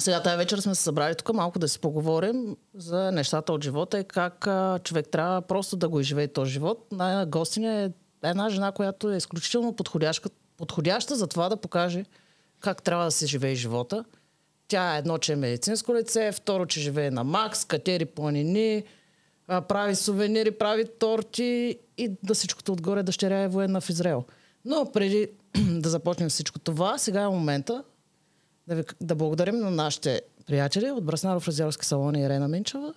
Сега тази вечер сме се събрали тук малко да си поговорим за нещата от живота и как а, човек трябва просто да го изживее този живот. На гостиня е една жена, която е изключително подходяща, подходяща за това да покаже как трябва да се живее живота. Тя е едно, че е медицинско лице, второ, че живее на Макс, катери планини, прави сувенири, прави торти и да всичкото отгоре дъщеря е военна в Израел. Но преди да започнем всичко това, сега е момента да, ви, да благодарим на нашите приятели от Браснаров фразерски салон и Ирена Минчева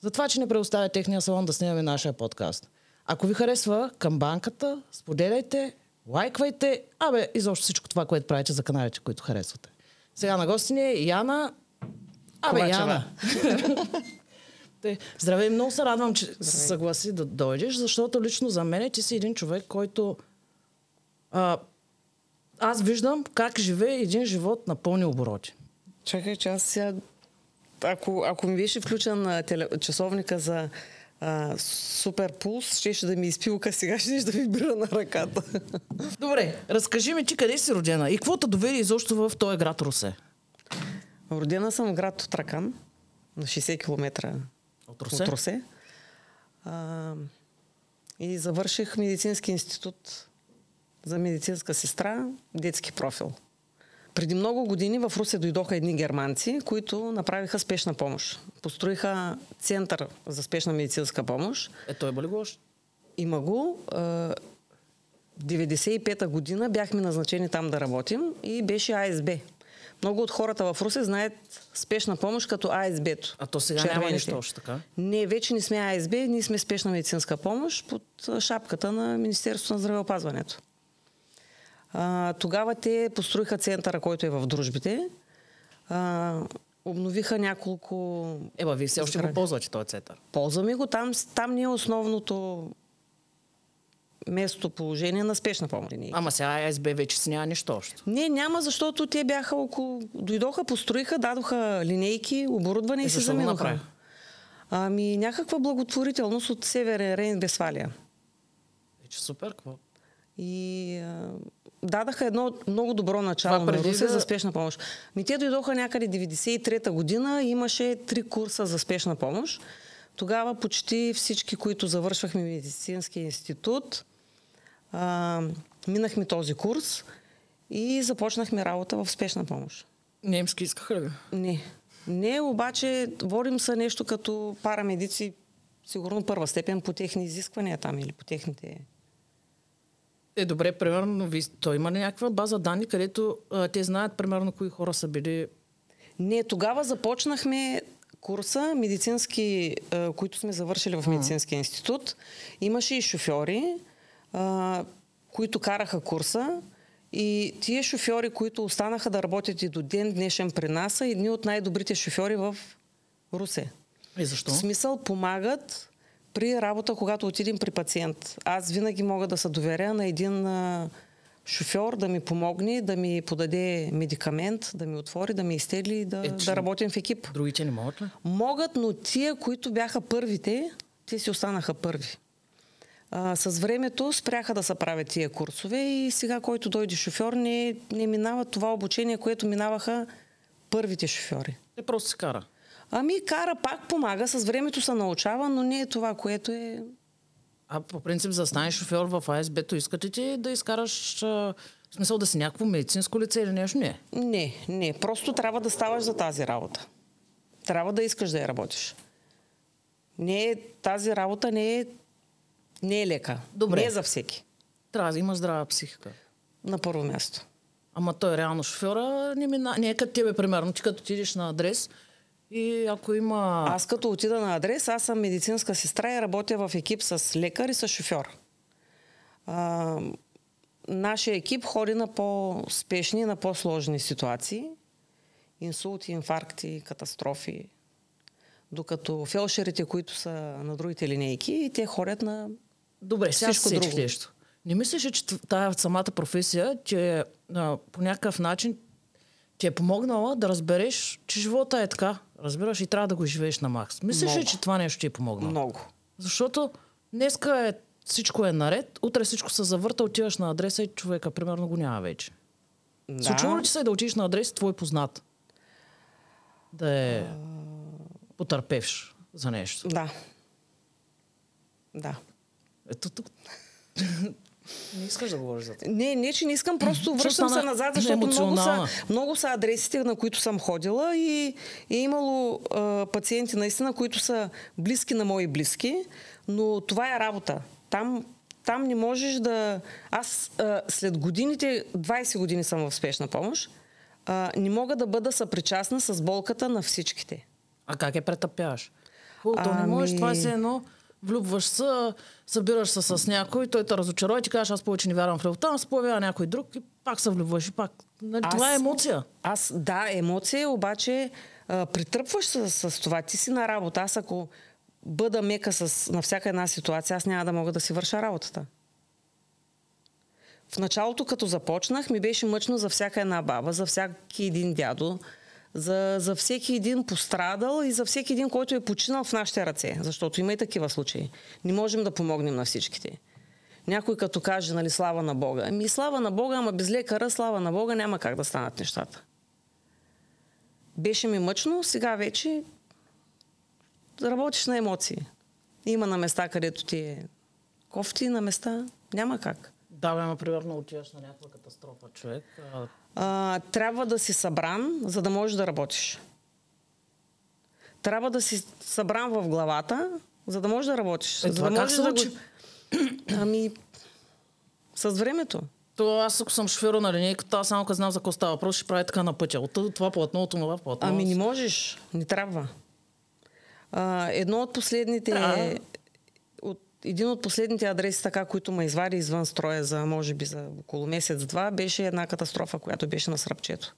за това, че ни предоставя техния салон да снимаме нашия подкаст. Ако ви харесва към банката, споделяйте, лайквайте, абе, изобщо всичко това, което правите за каналите, които харесвате. Сега на гости ни е Яна. Абе, Ковачева. Яна. Здравей, много се радвам, че се съгласи да дойдеш, защото лично за мен ти си един човек, който а, аз виждам как живее един живот на пълни обороти. Чакай, че аз сега... Ако, ако ми беше включен на теле... часовника за а, супер пулс, щеше да ми изпилка сега, ще да вибрира на ръката. Добре, разкажи ми ти къде си родена и какво те доведе изобщо в този град Русе? Родена съм в град Тотракан, на 60 км От Русе? от Русе. А, и завърших медицински институт за медицинска сестра, детски профил. Преди много години в Русе дойдоха едни германци, които направиха спешна помощ. Построиха център за спешна медицинска помощ. Е, той бъде го още. Има го. а, 95-та година бяхме назначени там да работим и беше АСБ. Много от хората в Русе знаят спешна помощ като АСБ-то. А то сега няма Червените. нищо още така. Не, вече не сме АСБ, ние сме спешна медицинска помощ под шапката на Министерството на здравеопазването. А, тогава те построиха центъра, който е в дружбите. А, обновиха няколко... Еба, вие все още го ползвате този център. Ползваме го. Там, там ни е основното местоположение на спешна помощ. Ама сега АСБ вече си няма нищо още. Не, няма, защото те бяха около... Дойдоха, построиха, дадоха линейки, оборудване Е, и се заминаха. Ами някаква благотворителност от Северен Рейн, Весфалия. Вече супер, какво? И а, дадаха едно много добро начало на Русе да- за спешна помощ. Ми те дойдоха някъде 93-та година, имаше три курса за спешна помощ. Тогава почти всички, които завършвахме медицински институт, а, минахме този курс и започнахме работа в спешна помощ. Немски искаха ли? Не. Не, обаче водим се нещо като парамедици, сигурно първа степен по техни изисквания там или по техните... Е, добре, примерно, ви, той има някаква база данни, където а, те знаят примерно кои хора са били. Не, тогава започнахме курса медицински, а, които сме завършили в медицинския институт. Имаше и шофьори, а, които караха курса. И тия шофьори, които останаха да работят и до ден днешен при нас, са едни от най-добрите шофьори в Русе. И защо? В смисъл помагат при работа, когато отидем при пациент. Аз винаги мога да се доверя на един шофьор да ми помогне, да ми подаде медикамент, да ми отвори, да ми изтегли и да, Е, да работим в екип. Другите не могат ли? Могат, но тия, които бяха първите, те си останаха първи. А, с времето спряха да се правят тия курсове и сега, който дойде шофьор, не, не минава това обучение, което минаваха първите шофьори. Те просто се кара. Ами кара пак помага, с времето се научава, но не е това, което е... А по принцип, за да станеш шофьор в АСБ-то, искате ти да изкараш, в смисъл да си някакво медицинско лице или нещо? Не. Не, не, просто трябва да ставаш за тази работа. Трябва да искаш да я работиш. Не е, тази работа не е, не е лека. Добре. Не е за всеки. Трябва да имаш здрава психика. На първо място. Ама той реално шофьора не, мина... не е като тебе, примерно. Ти като отидеш на адрес и ако има... Аз като отида на адрес, аз съм медицинска сестра и работя в екип с лекар и с шофьор. А, нашия екип ходи на по-спешни, на по-сложни ситуации. Инсулти, инфаркти, катастрофи. Докато фелшерите, които са на другите линейки, те ходят на... Добре, сега Всичко друго. нещо. Не мислиш, ли, че тая самата професия че а, по някакъв начин ти е помогнала да разбереш, че живота е така. Разбираш и трябва да го живееш на макс. Мислиш ли, че това нещо ти е помогнало? Много. Защото днеска е, всичко е наред, утре всичко се завърта, отиваш на адреса и човека, примерно, го няма вече. Да. Случва ли ти се да отидеш на адрес твой познат? да е потърпевш за нещо. Да. Да. Ето тук. Не искаш да говориш за това. Не, не, че не искам, просто връщам се назад, защото много са, много са адресите, на които съм ходила и е имало а, пациенти наистина, които са близки на мои близки, но това е работа. Там, там не можеш да... Аз а, след годините, 20 години съм в спешна помощ, а, не мога да бъда съпричастна с болката на всичките. А как е претъпяваш? Ами... не можеш, това е едно влюбваш се, събираш се с някой, той те разочарова и ти кажеш, аз повече не вярвам в любовта, се появява някой друг и пак се влюбваш и пак. Нали, аз, това е емоция. Аз, да, емоция, обаче а, притръпваш се с, с това. Ти си на работа. Аз ако бъда мека с, на всяка една ситуация, аз няма да мога да си върша работата. В началото, като започнах, ми беше мъчно за всяка една баба, за всяки един дядо, за, за всеки един пострадал и за всеки един, който е починал в нашите ръце. Защото има и такива случаи. Не можем да помогнем на всичките. Някой като каже, нали, слава на Бога. Ами слава на Бога, ама без лекара, слава на Бога, няма как да станат нещата. Беше ми мъчно, сега вече работиш на емоции. Има на места, където ти е кофти, на места няма как. Да, бе, примерно отиваш на някаква катастрофа, човек. А... А, трябва да си събран, за да можеш да работиш. Трябва да си събран в главата, за да можеш да работиш. Е, за да можеш да го... Ами, с времето. То аз ако съм шофьор на линейката, аз само като знам за какво става въпрос, ще прави така на пътя. От това платно, от това платно. Ами не можеш, не трябва. А, едно от последните... Да. Един от последните адреси, така, които ме извади извън строя за, може би, за около месец-два, беше една катастрофа, която беше на сръбчето.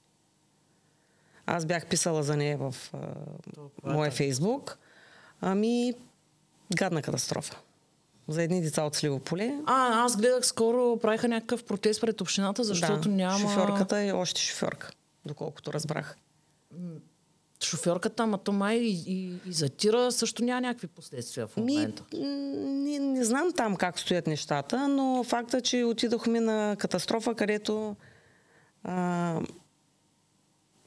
Аз бях писала за нея в а, моя фейсбук. Ами, гадна катастрофа. За едни деца от Сливополе. А, аз гледах скоро, правиха някакъв протест пред общината, защото да, няма... шофьорката е още шофьорка, доколкото разбрах шофьорката, ама то май и, и, и затира също няма някакви последствия в момента. Ми, не, не знам там как стоят нещата, но факта, че отидохме на катастрофа, където а,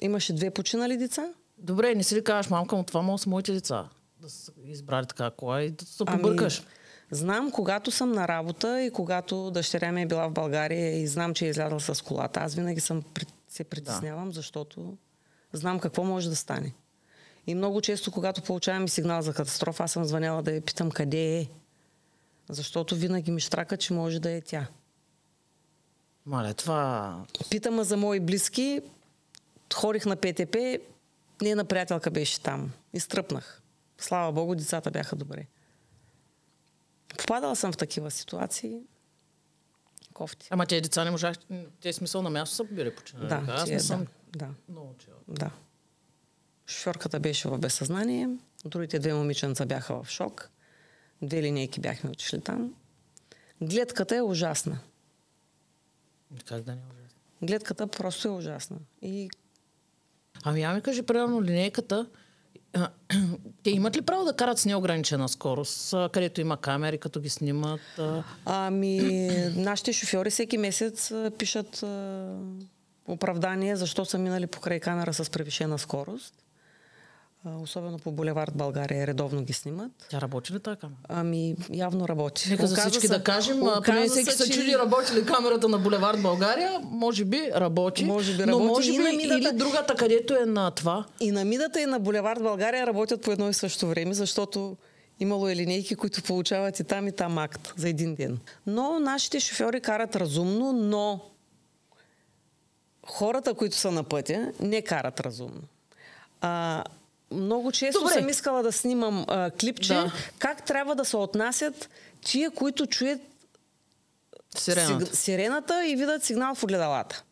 имаше две починали деца. Добре, не си ли кажеш, мамка, но това могат са моите деца. Да са избрали така кола и да се ами, побъркаш. Ами, знам, когато съм на работа и когато дъщеря ми е била в България и знам, че е излязла с колата, аз винаги съм, се притеснявам, да. защото знам какво може да стане. И много често, когато получаваме сигнал за катастрофа, аз съм звъняла да я питам къде е. Защото винаги ми штрака, че може да е тя. Мале, това... Питама за мои близки. Ходих на ПТП, нейна приятелка беше там. И стръпнах. Слава Богу, децата бяха добре. Попадала съм в такива ситуации. Кофти. Ама тези деца не можах... Те смисъл на място са били починали. Да, аз не съм да. Много чел. Да. Шофьорката беше в безсъзнание, другите две момиченца бяха в шок, две линейки бяхме отишли там. Гледката е ужасна. Как да не е ужасна? Гледката просто е ужасна. И... Ами я ми кажи, примерно линейката, те имат ли право да карат с неограничена скорост, където има камери, като ги снимат? Ами, нашите шофьори всеки месец пишат оправдание, защо са минали покрай камера с превишена скорост. Особено по булевард България редовно ги снимат. Тя работи ли така? Ами, явно работи. Нека за всички да кажем, поне всеки се чуди работи ли камерата на булевард България, може би работи. Може би работи. Но може би и мидата... или другата, където е на това. И на Мидата и на булевард България работят по едно и също време, защото Имало е линейки, които получават и там и там акт за един ден. Но нашите шофьори карат разумно, но хората, които са на пътя, не карат разумно. А, много често Добре. съм искала да снимам а, клипче, да. как трябва да се отнасят тия, които чуят сирената, сирената и видят сигнал в огледалата.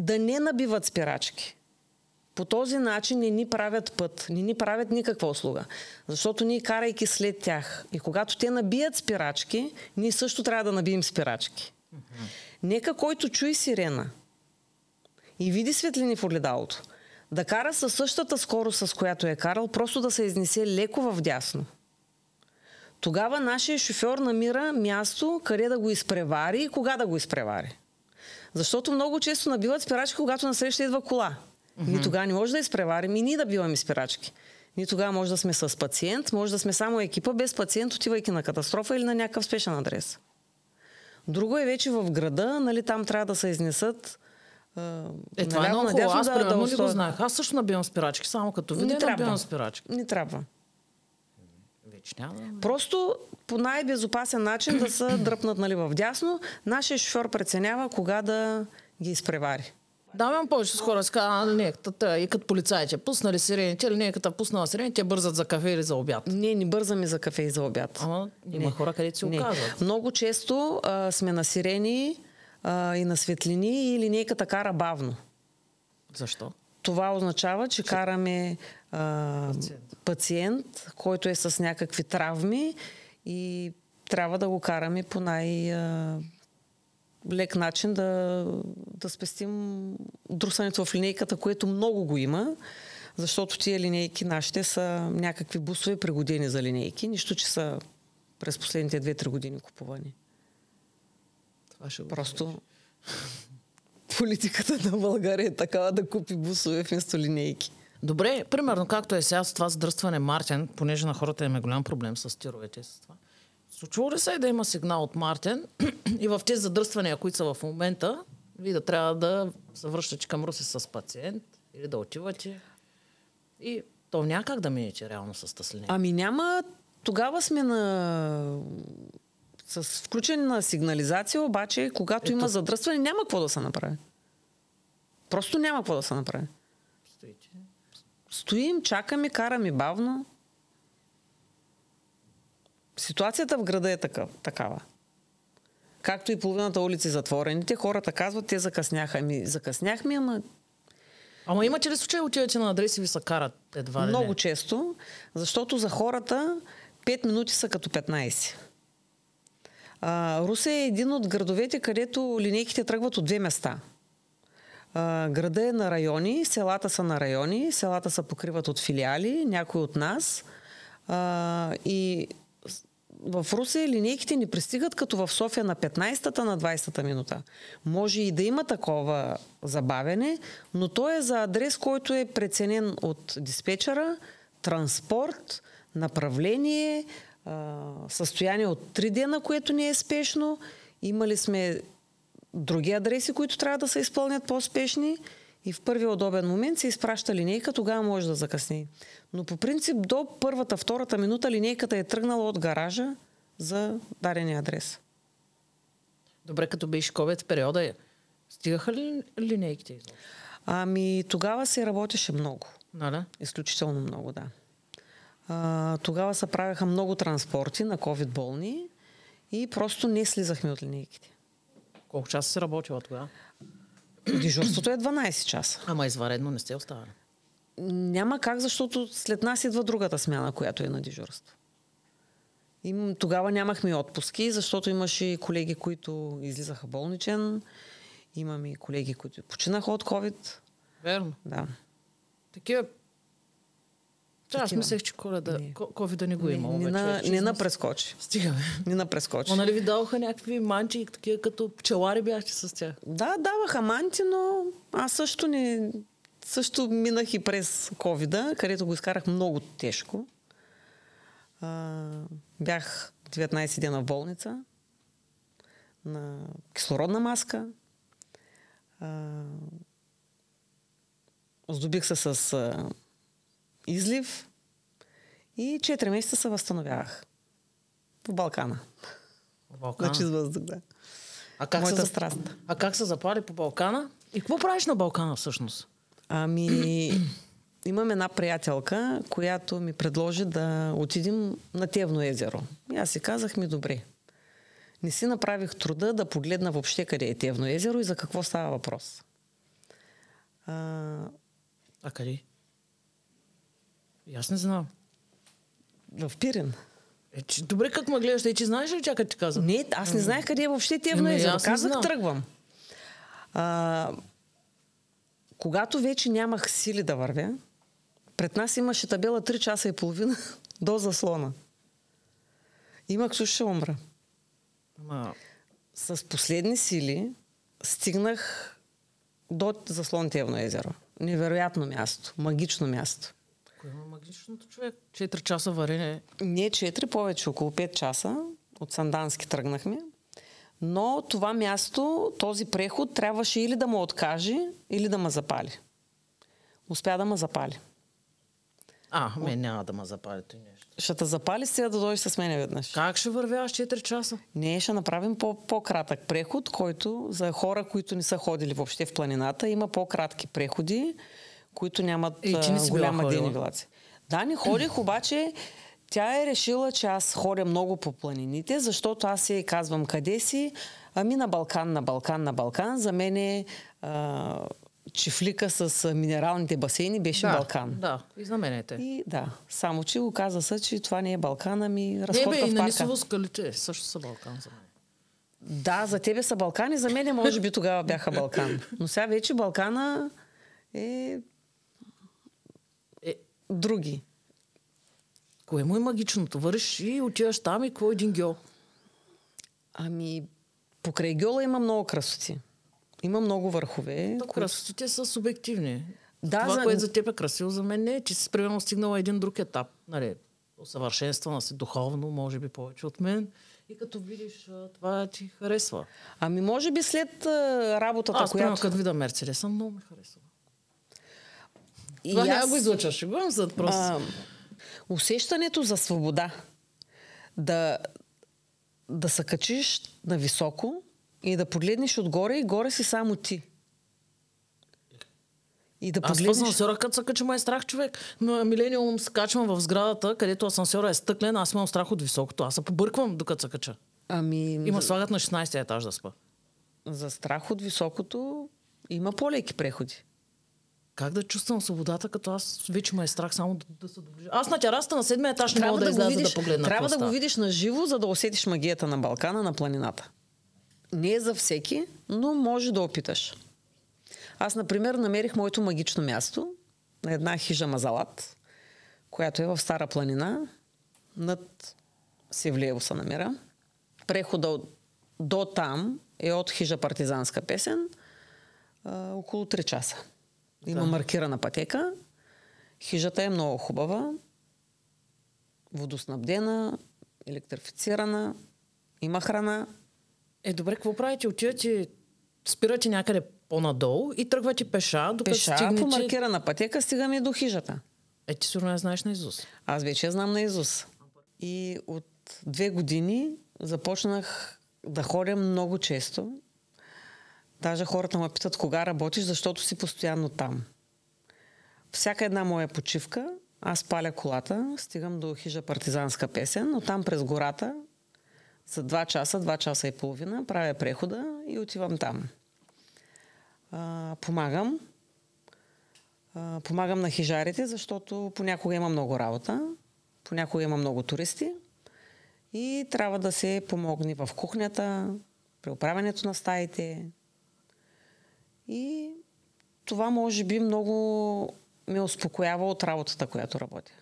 Да не набиват спирачки. По този начин не ни правят път, не ни правят никаква услуга. Защото ние карайки след тях и когато те набият спирачки, ние също трябва да набием спирачки. Mm-hmm. Нека който чуе сирена, и види светлини в огледалото, да кара със същата скорост, с която е карал, просто да се изнесе леко в дясно. Тогава нашия шофьор намира място, къде да го изпревари и кога да го изпревари. Защото много често набиват спирачки, когато насреща идва кола. Mm-hmm. Ние тогава не може да изпреварим и ние да биваме спирачки. Ние тогава може да сме с пациент, може да сме само екипа без пациент, отивайки на катастрофа или на някакъв спешен адрес. Друго е вече в града, нали, там трябва да се изнесат е, това е много хубаво. Аз, да, примерно, да, не го знаех. Аз също набивам спирачки, само като видя, не набивам спирачки. Не трябва. Вече няма. Просто по най-безопасен начин да се дръпнат нали, в дясно. Нашия шофьор преценява кога да ги изпревари. Да, имам повече с хора, ска, а, линейката, и като полицаите, пуснали сирените, линейката пуснала сирените, бързат за кафе или за обяд. Не, не бързаме за кафе и за обяд. Ама има не. хора, където си оказват. Много често а, сме на сирени а, и на светлини и линейката кара бавно. Защо? Това означава, че караме а, пациент. пациент, който е с някакви травми и трябва да го караме по най- а, лек начин да, да спестим друсането в линейката, което много го има, защото тия линейки нашите са някакви бусове пригодени за линейки, нищо, че са през последните 2-3 години купувани. Това ще Просто политиката на България е такава да купи бусове вместо линейки. Добре, примерно както е сега с това задръстване Мартин, понеже на хората им е голям проблем с тировете и с това. Случва ли се да има сигнал от Мартин и в тези задръствания, които са в момента, вие да трябва да се връщате към Руси с пациент или да отивате и то няма как да минете реално с тъсление. Ами няма. Тогава сме на с включен на сигнализация, обаче, когато Ето. има задръстване, няма какво да се направи. Просто няма какво да се направи. Стоите. Стоим, чакаме, караме бавно. Ситуацията в града е такъв, такава. Както и половината улици затворените, хората казват, те закъсняха. Ами, закъсняхме, ама Ама имате ли случай, отивате на адреси ви се карат едва ли Много не? често, защото за хората 5 минути са като 15. А, Русе е един от градовете, където линейките тръгват от две места. А, града е на райони, селата са на райони, селата се покриват от филиали, някои от нас. А, и в Русе линейките не пристигат като в София на 15-та, на 20-та минута. Може и да има такова забавене, но то е за адрес, който е преценен от диспетчера, транспорт, направление, състояние от 3 дена, което не е спешно. Имали сме други адреси, които трябва да се изпълнят по-спешни и в първия удобен момент се изпраща линейка, тогава може да закъсне. Но по принцип до първата, втората минута линейката е тръгнала от гаража за дадения адрес. Добре, като беше COVID периода, стигаха ли линейките? Ами тогава се работеше много. Нали? Изключително много, да. А, тогава се правяха много транспорти на COVID болни и просто не слизахме от линейките. Колко часа се работила тогава? Дежурството е 12 часа. Ама изваредно не сте оставали? Няма как, защото след нас идва другата смяна, която е на дежурство. И тогава нямахме отпуски, защото имаше колеги, които излизаха болничен. Имаме и колеги, които починаха от COVID. Верно. Да. Такива да, аз мислех, че коледа, COVID да не го има. Не, на, не на прескочи. Стигаме. Не на прескочи. Но нали ви даваха някакви манти, такива като пчелари бяхте с тях? Да, даваха манти, но аз също не... Също минах и през ковида, където го изкарах много тежко. А, бях 19 дена в болница на кислородна маска. А, здобих се с излив и 4 месеца се възстановявах. По Балкана. По Балкана? На чист въздух, да. А как, Моята се, страст. а как се запали по Балкана? И какво правиш на Балкана всъщност? Ами, имам една приятелка, която ми предложи да отидем на Тевно езеро. И аз си казах ми, добре. Не си направих труда да погледна въобще къде е Тевно езеро и за какво става въпрос. А, а къде? Аз не знам. В Пирен. Е, че, добре, как ме гледаш, е, че знаеш ли чакай ти казвам? Не, аз не знаех къде е въобще Тевно е, езеро. Казах, тръгвам. А, когато вече нямах сили да вървя, пред нас имаше табела 3 часа и половина до заслона. Имах суша умра. Ама... С последни сили стигнах до заслон Тевно езеро. Невероятно място. Магично място. Кое има магичното човек? 4 часа варене. Не 4, повече, около 5 часа. От Сандански тръгнахме. Но това място, този преход, трябваше или да му откаже, или да ме запали. Успя да ме запали. А, мен няма да ме запали той нещо. Ще те запали, сега да дойдеш с мене веднъж. Как ще вървяваш 4 часа? Не, ще направим по- по-кратък преход, който за хора, които не са ходили въобще в планината, има по-кратки преходи, които нямат И ти не си голяма ходила? денивелация. Да, не ходих, обаче тя е решила, че аз ходя много по планините, защото аз си казвам къде си. Ами на Балкан, на Балкан, на Балкан. За мен е а, чифлика с минералните басейни беше да, Балкан. Да, и за мен е те. И да, само че оказа се, че това не е Балкан, ами Не бе, разходка и в на парка. Нисово скалите също са Балкан за мен. Да, за тебе са Балкани, за мен може би тогава бяха Балкан. Но сега вече Балкана е Е, други. кое му е магичното? Върш и отиваш там и какво е един гьол? Ами, покрай Гьола има много красоти. Има много върхове. То които- красотите са субективни. Да, Това, за- което за теб е красиво, за мен не е, че си примерно стигнала един друг етап. Нали, усъвършенствана си духовно, може би повече от мен. И като видиш, това ти харесва. Ами, може би след а, работата, Аз, която... като видя Мерцедеса, много ме харесва. И Това аз- го излъчваш, ще го зад просто. А, усещането за свобода. Да, да се качиш на високо и да погледнеш отгоре и горе си само ти. И да Аз в погледнеш... асансьора, като се кача, ме е страх човек. Милениум се качвам в сградата, където асансьора е стъклен, аз имам страх от високото. Аз се побърквам, докато се кача. Ами, Има слагат на 16 етаж да спа. за страх от високото има по-леки преходи. Как да чувствам свободата, като аз вече ме е страх само да, да се доближа. Аз на терасата на седмия етаж не мога да, го изляза видиш, да погледна трябва да го видиш на живо, за да усетиш магията на Балкана, на планината. Не е за всеки, но може да опиташ. Аз, например, намерих моето магично място на една хижа Мазалат, която е в Стара планина, над Севлиево се намира. Прехода от, до там е от хижа Партизанска песен а, около 3 часа. Има Да. маркирана пътека. Хижата е много хубава водоснабдена, електрифицирана, има храна. Е, добре, какво правите? Отивате, спирате някъде по-надолу и тръгвате пеша, докато Пеша стигнете... по маркирана пътека стигаме до хижата. Е, ти сигурно я знаеш на Изус. Аз вече я знам на Изус. И от две години започнах да ходя много често. Даже хората ме питат кога работиш, защото си постоянно там. Всяка една моя почивка, аз паля колата, стигам до хижа партизанска песен, оттам през гората за 2 часа, 2 часа и половина, правя прехода и отивам там. А, помагам. А, помагам на хижарите, защото понякога има много работа, понякога има много туристи и трябва да се помогне в кухнята, при оправянето на стаите. И това може би много ме успокоява от работата, която работя.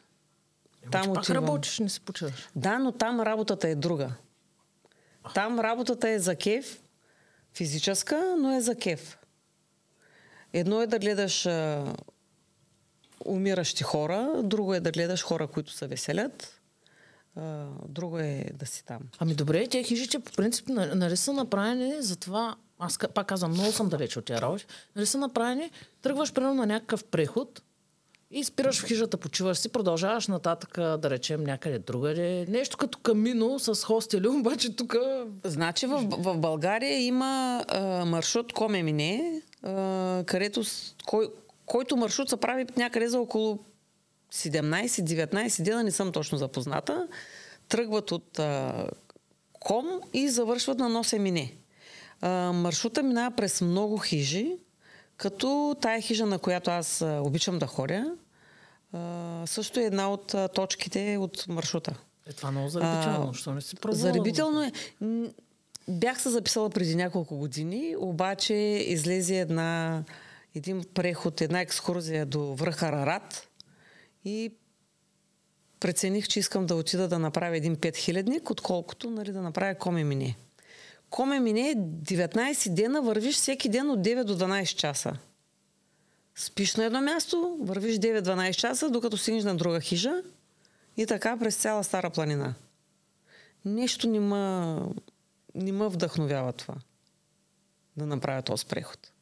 Там пак отивам. работиш, не се почиваш. Да, но там работата е друга. Там работата е за кеф, физическа, но е за кеф. Едно е да гледаш а, умиращи хора, друго е да гледаш хора, които се веселят, а, друго е да си там. Ами добре, тези хижите по принцип на- нали са направени за това, аз пак казвам, много съм далеч от тия работи, нали са направени, тръгваш примерно на някакъв преход и спираш в хижата, почиваш си, продължаваш нататък, да речем, някъде другаде. Нещо като камино с хостели, обаче тук Значи в, в България има а, маршрут Коме Мине, а, където, кой, който маршрут се прави някъде за около 17-19 дена, не съм точно запозната. Тръгват от а, Ком и завършват на Носе Мине. А, маршрута минава през много хижи, като тая хижа, на която аз а, обичам да ходя, а, също е една от а, точките от маршрута. е това много заребително, що не си пробвала? Заребително е. Бях се записала преди няколко години, обаче излезе една, един преход, една екскурзия до връха Рарат и прецених, че искам да отида да направя един петхилядник, отколкото нали, да направя Коме Мине. Коме Мине е 19 дена, вървиш всеки ден от 9 до 12 часа. Спиш на едно място, вървиш 9-12 часа, докато стигнеш на друга хижа и така през цяла Стара планина. Нещо не ма, не ма вдъхновява това. Да направя този преход.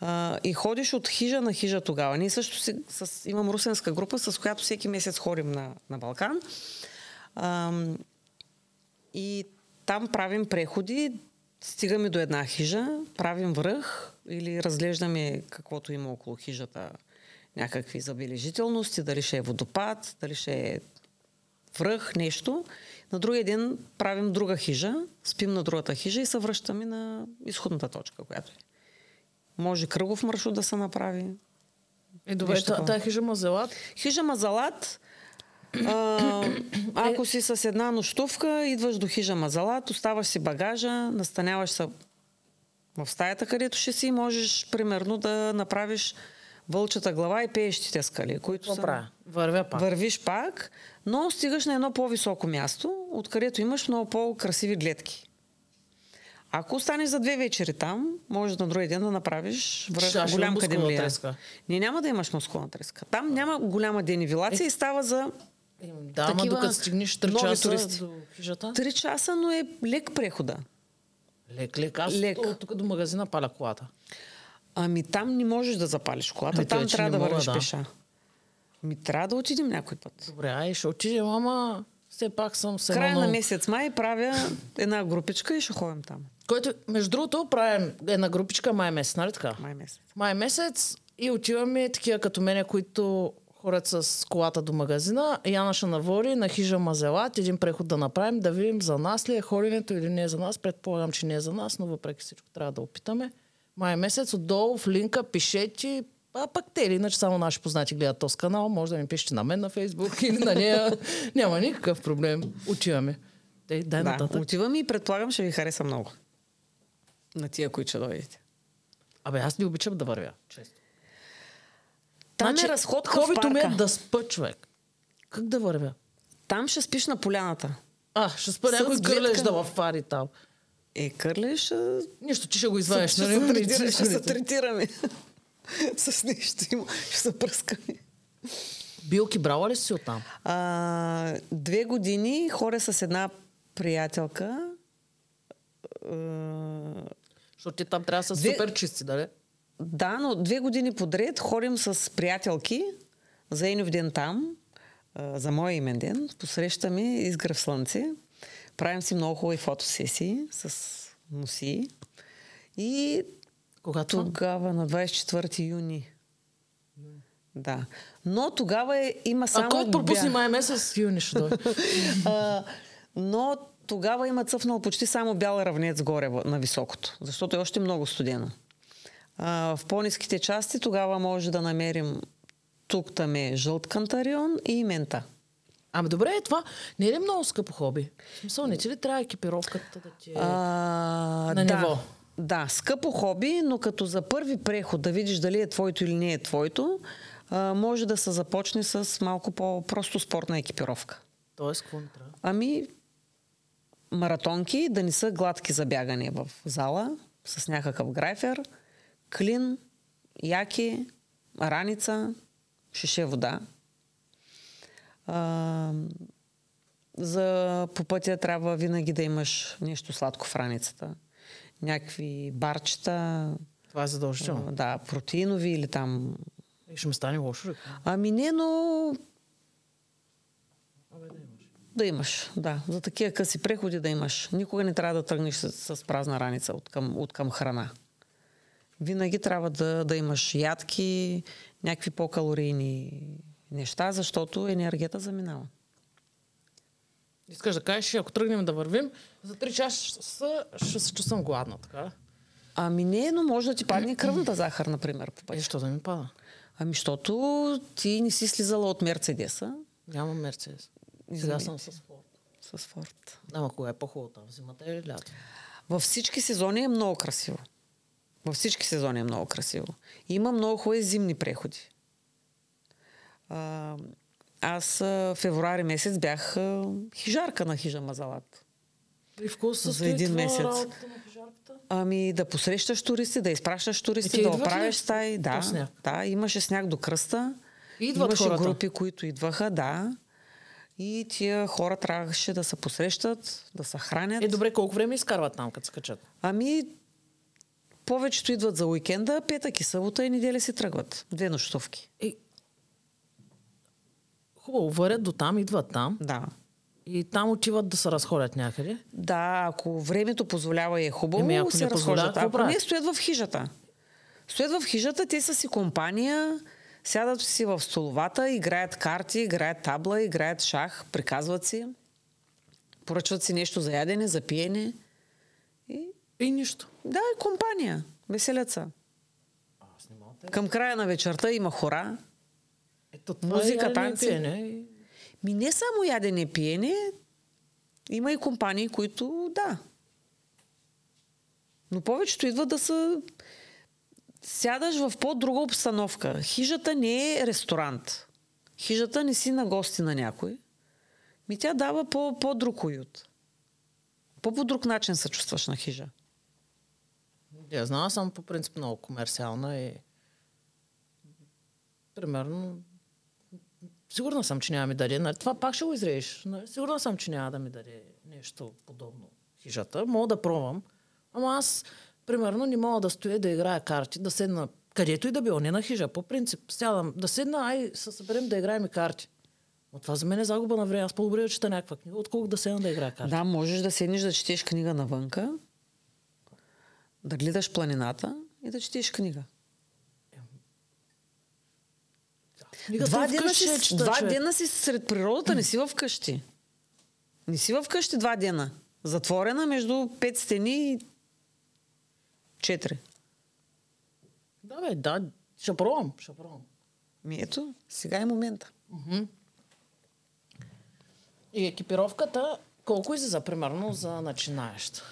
А, и ходиш от хижа на хижа тогава. Ние също си, с, имам русенска група, с която всеки месец ходим на, на Балкан. А, и там правим преходи, стигаме до една хижа, правим връх или разглеждаме каквото има около хижата, някакви забележителности, дали ще е водопад, дали ще е връх, нещо. На другия ден правим друга хижа, спим на другата хижа и се връщаме на изходната точка, която е. Може кръгов маршрут да се направи. И добре, тази хижа Мазалат? Хижа Мазалат, а, ако си с една нощувка, идваш до хижа Мазалат, оставаш си багажа, настаняваш се в стаята, където ще си, можеш примерно да направиш вълчата глава и пеещите скали, които са... Вървя пак. Вървиш пак, но стигаш на едно по-високо място, откъдето имаш много по-красиви гледки. Ако останеш за две вечери там, може на другия ден да направиш връх, голям кадемлия. Не няма да имаш мускулна треска. Там няма голяма денивилация е... и става за да, ама докато стигнеш 3 часа туристи. до хижата? 3 часа, но е лек прехода. Лек, лек. Аз лек. от тук до магазина паля колата. Ами там не можеш да запалиш колата, ами, там трябва да вървиш да. пеша. Ми трябва да отидем някой път. Добре, ай, ще отидем, ама все пак съм се Края на месец май правя една групичка и ще ходим там. Който, между другото, правим една групичка май месец, нали така? Май месец. Май месец и отиваме такива като мене, които хорят с колата до магазина. Яна ще навори на хижа Мазелат, един преход да направим, да видим за нас ли е ходенето или не е за нас. Предполагам, че не е за нас, но въпреки всичко трябва да опитаме. Май месец отдолу в линка пишете, а пък те или иначе само наши познати гледат този канал, може да ми пишете на мен на Фейсбук или на нея. Няма никакъв проблем. Отиваме. Дай, дай да, нататък. отиваме и предполагам, ще ви хареса много. На тия, които ще дойдете. Абе, аз не обичам да вървя, често. Там значи, е разходка Хобито ми е да спа човек. Как да вървя? Там ще спиш на поляната. А, ще спа някой кърлеш да в фари там. Е, кърлеш... А... Нищо, ти ще го извадиш. Нали? Ще, се, ще се третираме. С нещо има. Ще се пръскаме. Билки брала ли си оттам? А, две години хора с една приятелка. Защото ти там трябва да са две... супер чисти, дали? Да, но две години подред ходим с приятелки за един ден там, за моя имен ден. Посрещаме изгръв слънце. Правим си много хубави фотосесии с носи. И когато? Тогава на 24 юни. Да. Но тогава е, има само... А кой пропусни май месец юни ще дойде? но тогава има цъфнал почти само бял равнец горе на високото, защото е още много студено. А, в по-низките части тогава може да намерим тук там е жълт кантарион и мента. Ами добре, е това не е ли много скъпо хоби? В смисъл, не ти ли трябва екипировката да ти е а, на да. ниво? Да, скъпо хоби, но като за първи преход да видиш дали е твоето или не е твоето, а, може да се започне с малко по-просто спортна екипировка. Тоест, какво не трябва? Ами, маратонки, да не са гладки за бягане в зала, с някакъв грайфер, клин, яки, раница, шише вода. А, за по пътя трябва винаги да имаш нещо сладко в раницата някакви барчета. Това е задължително. Да, протеинови или там... И ще ме стане лошо. Ами не, но... Абе, да имаш. Да имаш, да. За такива къси преходи да имаш. Никога не трябва да тръгнеш с, с празна раница от към, от към храна. Винаги трябва да, да имаш ядки, някакви по-калорийни неща, защото енергията заминава. Искаш да кажеш, ако тръгнем да вървим, за 3 часа ще се чувствам гладна, така? Ами не, но може да ти падне кръвната захар, например, по пътя. Е, защо да ми пада? Ами, защото ти не си слизала от Мерцедеса. Нямам Мерцедес. Сега съм с Форд. С Форд. Ама кога е по-хубаво там? Зимата или лято? Във всички сезони е много красиво. Във всички сезони е много красиво. Има много хубави зимни преходи. А, аз в февруари месец бях хижарка на хижа Мазалат. И в какво се За един месец. на? Ами да посрещаш туристи, да изпращаш туристи, те да оправиш стаи. Да, сняг. да, имаше сняг до кръста. Идват имаше хората. групи, които идваха, да. И тия хора трябваше да се посрещат, да се хранят. Е, добре, колко време изкарват там, като се качат? Ами, повечето идват за уикенда, петък и събота и неделя си тръгват. Две нощувки. Е, хубаво, варят до там, идват там Да. и там отиват да се разходят някъде. Да, ако времето позволява и е хубаво, Еми, ако се не разхождат. Ако не, стоят в хижата. Стоят в хижата, те са си компания, сядат си в столовата, играят карти, играят табла, играят шах, приказват си, поръчват си нещо за ядене, за пиене. И И нищо. Да, е компания. Веселят да... Към края на вечерта има хора. Ето, Музика, е и танци. пиене Ми не само ядене пиене, има и компании, които да. Но повечето идват да са... Сядаш в по-друга обстановка. Хижата не е ресторант. Хижата не си на гости на някой. Ми тя дава по, по-друг уют. По-по друг начин се чувстваш на хижа. Я знам, съм по принцип много комерциална и примерно сигурна съм, че няма ми даде. нали, Това пак ще го изрееш. нали, Сигурна съм, че няма да ми даде нещо подобно хижата. Мога да пробвам. Ама аз, примерно, не мога да стоя да играя карти, да седна където и да било, не на хижа. По принцип, сядам да седна, ай, се съберем да играем и карти. Но това за мен е загуба на време. Аз по-добре да чета някаква книга, отколкото да седна да играя карти. Да, можеш да седнеш да четеш книга навънка, да гледаш планината и да четеш книга. Книгата Два дена, вкъщи, си, чета, два човек. дена си сред природата, не си в къщи. Не си в къщи два дена. Затворена между пет стени и четири. Да, бе, да. Ще пробвам, ще пробвам. Ми ето, сега е момента. И екипировката, колко излиза, примерно, за начинаещ?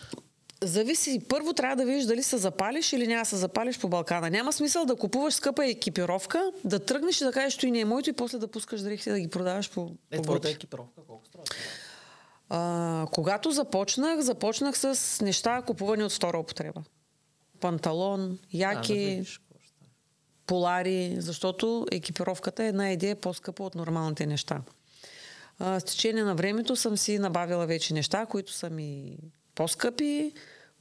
Зависи. Първо трябва да видиш дали се запалиш или няма се запалиш по Балкана. Няма смисъл да купуваш скъпа екипировка, да тръгнеш и да кажеш, че и не е моето и после да пускаш дрехите да ги продаваш по, Е, по твоята екипировка, колко струва? А, когато започнах, започнах с неща, купувани от втора употреба. Панталон, яки, Да, да видиш полари, защото екипировката е една идея по-скъпа от нормалните неща. А, с течение на времето съм си набавила вече неща, които са ми по-скъпи,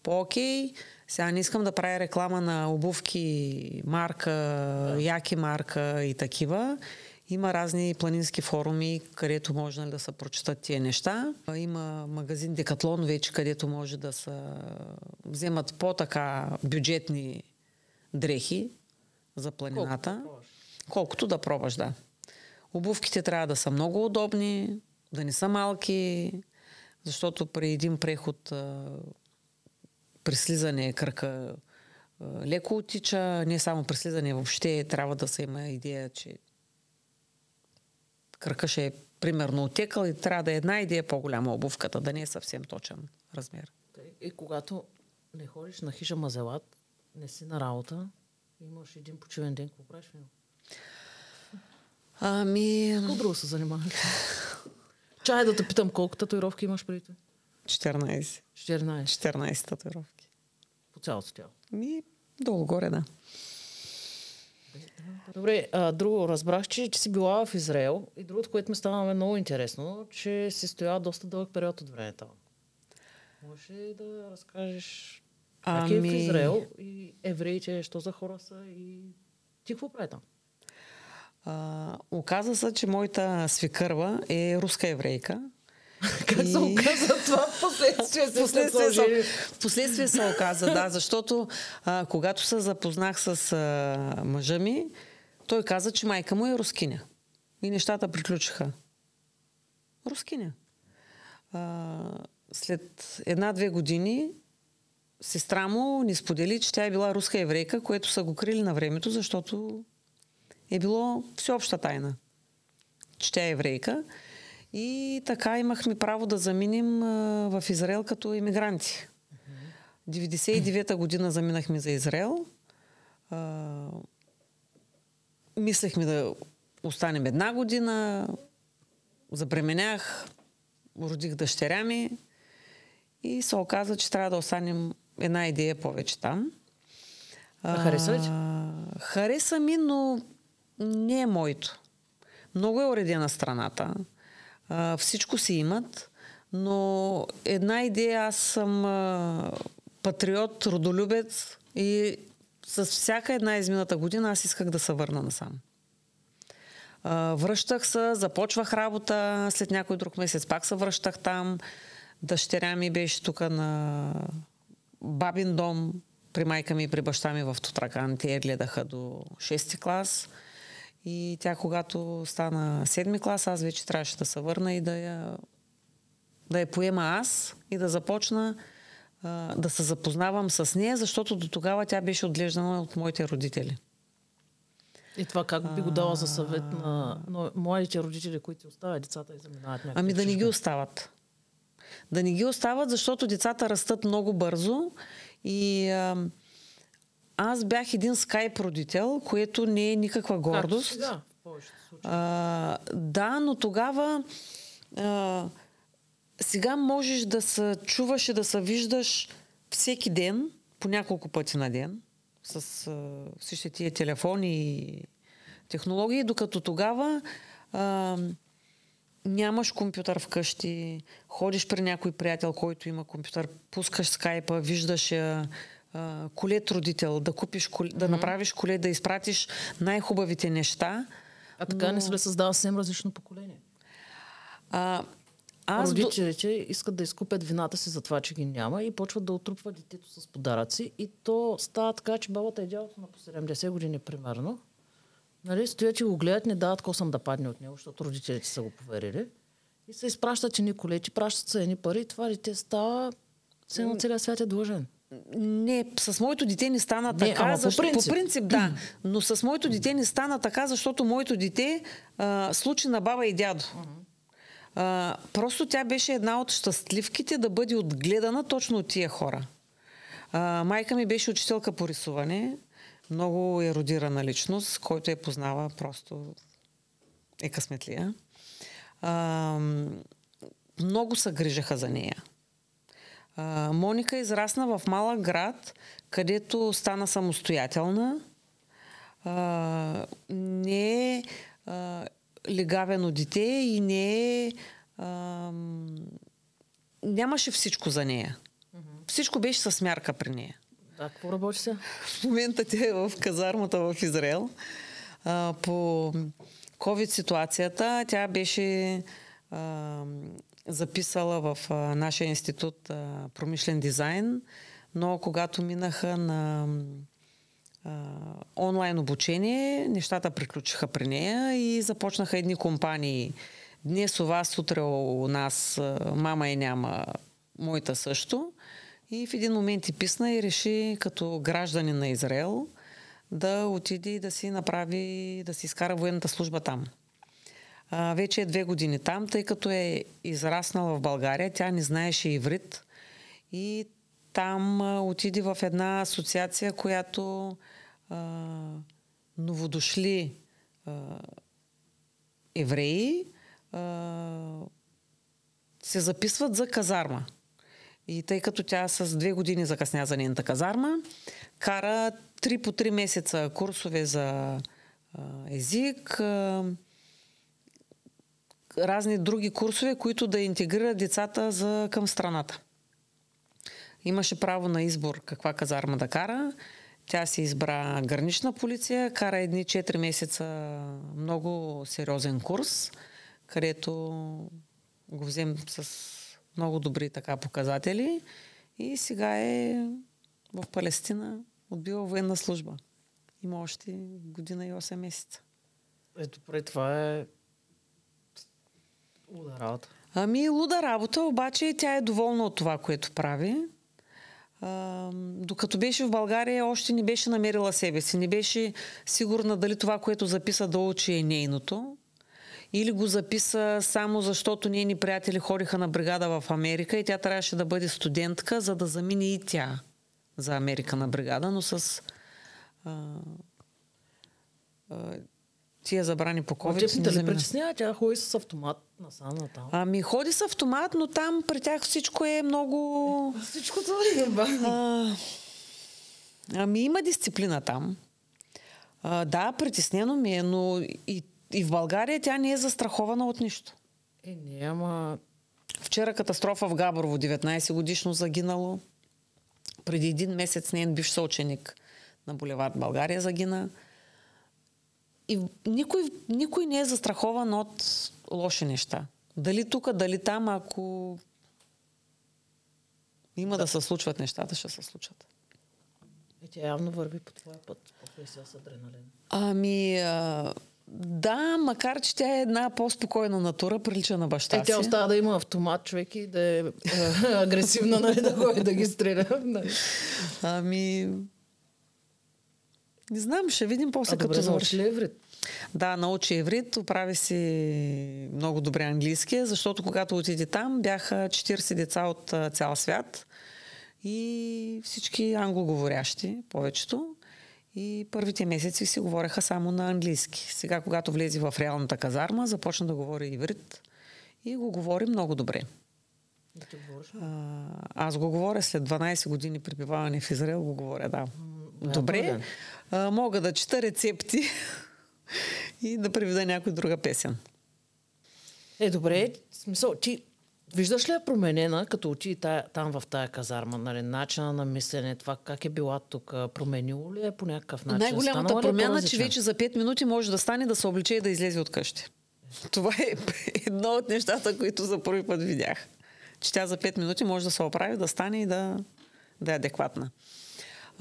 по-окей. Сега не искам да правя реклама на обувки, марка, яки марка и такива. Има разни планински форуми, където може нали, да се прочитат тия неща. Има магазин Декатлон вече, където може да се вземат по-така бюджетни дрехи за планината. да пробваш. Колкото да пробваш, да. Обувките трябва да са много удобни, да не са малки, защото при един преход при слизане кръка леко отича, не само при слизане, въобще трябва да се има идея, че кръка ще е примерно отекал и трябва да е една идея по-голяма обувката, да не е съвсем точен размер. И когато не ходиш на хижа мазелат, не си на работа, имаш един почивен ден, какво правиш? Ами, Какво друго се занимаваш? Чай да те питам колко татуировки имаш преди това? 14. 14. 14 татуировки. По цялото тяло. Ми, долу-горе, да. Добре, а, друго разбрах, че, че си била в Израел и другото, което ми стана много интересно, че си стояла доста дълъг период от време там. Можеш ли да разкажеш как е в Ами- Израел и евреите, що за хора са и ти какво прави там? А, оказа се, че моята свикърва е руска еврейка. Как се оказа това в последствие? се Впоследствие сложили? се, впоследствие се оказа, да, защото а, когато се запознах с а, мъжа ми, той каза, че майка му е рускиня. И нещата приключиха. Рускиня. А, след една-две години сестра му ни сподели, че тя е била руска еврейка, което са го крили на времето, защото е било всеобща тайна, че тя е еврейка. И така имахме право да заминем в Израел като иммигранти. 99-та година заминахме за Израел. А, мислехме да останем една година. Забременях, родих дъщеря ми И се оказа, че трябва да останем една идея повече там. А, хареса ли? Хареса ми, но не е моето. Много е уредена страната. А, всичко си имат, но една идея, аз съм а, патриот, родолюбец и с всяка една измината година аз исках да се върна насам. А, връщах се, започвах работа, след някой друг месец пак се връщах там. Дъщеря ми беше тук на бабин дом, при майка ми и при баща ми в Тутракан. Те гледаха до 6 клас. И тя, когато стана 7 клас, аз вече трябваше да се върна и да я, да я поема аз и да започна а, да се запознавам с нея, защото до тогава тя беше отглеждана от моите родители. И това как би го дала за съвет на, на младите родители, които оставят децата и заминават някакви Ами да не ги остават. Да не ги остават, защото децата растат много бързо и а, аз бях един скайп родител, което не е никаква гордост. случаи. А, да, но тогава а, сега можеш да се чуваш и да се виждаш всеки ден, по няколко пъти на ден, с а, всички тия телефони и технологии, докато тогава а, нямаш компютър вкъщи, ходиш при някой приятел, който има компютър, пускаш скайпа, виждаш я, а, колет родител, да купиш, коле, да направиш колет, да изпратиш най-хубавите неща. А така не се ли създава съвсем различно поколение? А, аз до... Родителите искат да изкупят вината си за това, че ги няма и почват да отрупват детето с подаръци. И то става така, че бабата и дядото на по 70 години, примерно, нали, стоят и го гледат, не дават косъм да падне от него, защото родителите са го поверили. И се изпращат едни колети, пращат се едни пари и това дете става все едно целият свят е длъжен. Не, с моето дете не стана Не, така. ама по защо, принцип. по принцип, да. Но с моето дете не стана така, защото моето дете а, случи на баба и дядо. А, просто тя беше една от щастливките да бъде отгледана точно от тия хора. А, майка ми беше учителка по рисуване, много еродирана личност, който я познава просто е късметлия. А, много се грижаха за нея. А, Моника израсна в малък град, където стана самостоятелна. А, не е а, легавено дете и не е... А, нямаше всичко за нея. Всичко беше с мярка при нея. Да, какво работи се? В момента тя е в казармата в Израел. А, по COVID ситуацията тя беше а, записала в а, нашия институт а, промишлен дизайн, но когато минаха на а, онлайн обучение, нещата приключиха при нея и започнаха едни компании. Днес у вас, утре у нас, а, мама и няма, моята също. И в един момент и писна и реши като гражданин на Израел да отиде и да си направи, да си изкара военната служба там. Вече е две години там, тъй като е израснала в България, тя не знаеше иврит и там а, отиде в една асоциация, която а, новодошли а, евреи а, се записват за казарма. И тъй като тя с две години закъсня за нейната казарма, кара три по три месеца курсове за а, език, а, разни други курсове, които да интегрират децата за, към страната. Имаше право на избор каква казарма да кара. Тя си избра гранична полиция, кара едни 4 месеца много сериозен курс, където го взем с много добри така показатели и сега е в Палестина, отбива военна служба. Има още година и 8 месеца. Ето, преди това е луда работа. Ами, луда работа, обаче тя е доволна от това, което прави. А, докато беше в България, още не беше намерила себе си. Не беше сигурна дали това, което записа да учи е нейното. Или го записа само защото нейни приятели ходиха на бригада в Америка и тя трябваше да бъде студентка, за да замине и тя за Америка на бригада, но с а, а, тия забрани по COVID. Теб не те ли притеснява? Тя ходи с автомат насам натам. Ами ходи с автомат, но там при тях всичко е много... Всичко това е, А, ами има дисциплина там. А, да, притеснено ми е, но и, и в България тя не е застрахована от нищо. Е, не, ама... Вчера катастрофа в Габрово, 19 годишно загинало. Преди един месец нейн бивш съученик на булевард България загина. И никой, никой не е застрахован от лоши неща. Дали тук, дали там, ако има да се случват нещата, ще се случат. Е, тя явно върви по твоя път. Професия с адреналин. Ами, а, да, макар че тя е една по-спокойна натура, прилича на баща Е, тя остава да има автомат, човек и да е е, агресивна, нали, да ходи да ги стреля. Нали. Ами, не знам, ще видим после А като добре, завърши. ли еврит? Да, научи еврит, оправи си много добре английски, защото когато отиде там, бяха 40 деца от цял свят и всички англоговорящи, повечето. И първите месеци си говореха само на английски. Сега, когато влезе в реалната казарма, започна да говори иврит и го говори много добре. А, аз го говоря след 12 години пребиваване в Израел, го говоря, да. Добре. А, мога да чета рецепти и да преведа някой друга песен. Е, добре, смисъл, ти виждаш ли я променена, като отиди тая, там в тая казарма, нали, начина на мислене, това как е била тук, променило ли е по някакъв начин? Най-голямата Станала е промяна, че вече за 5 минути може да стане да се облече и да излезе от къщи. Това е едно от нещата, които за първи път видях. Че тя за 5 минути може да се оправи, да стане и да, да е адекватна.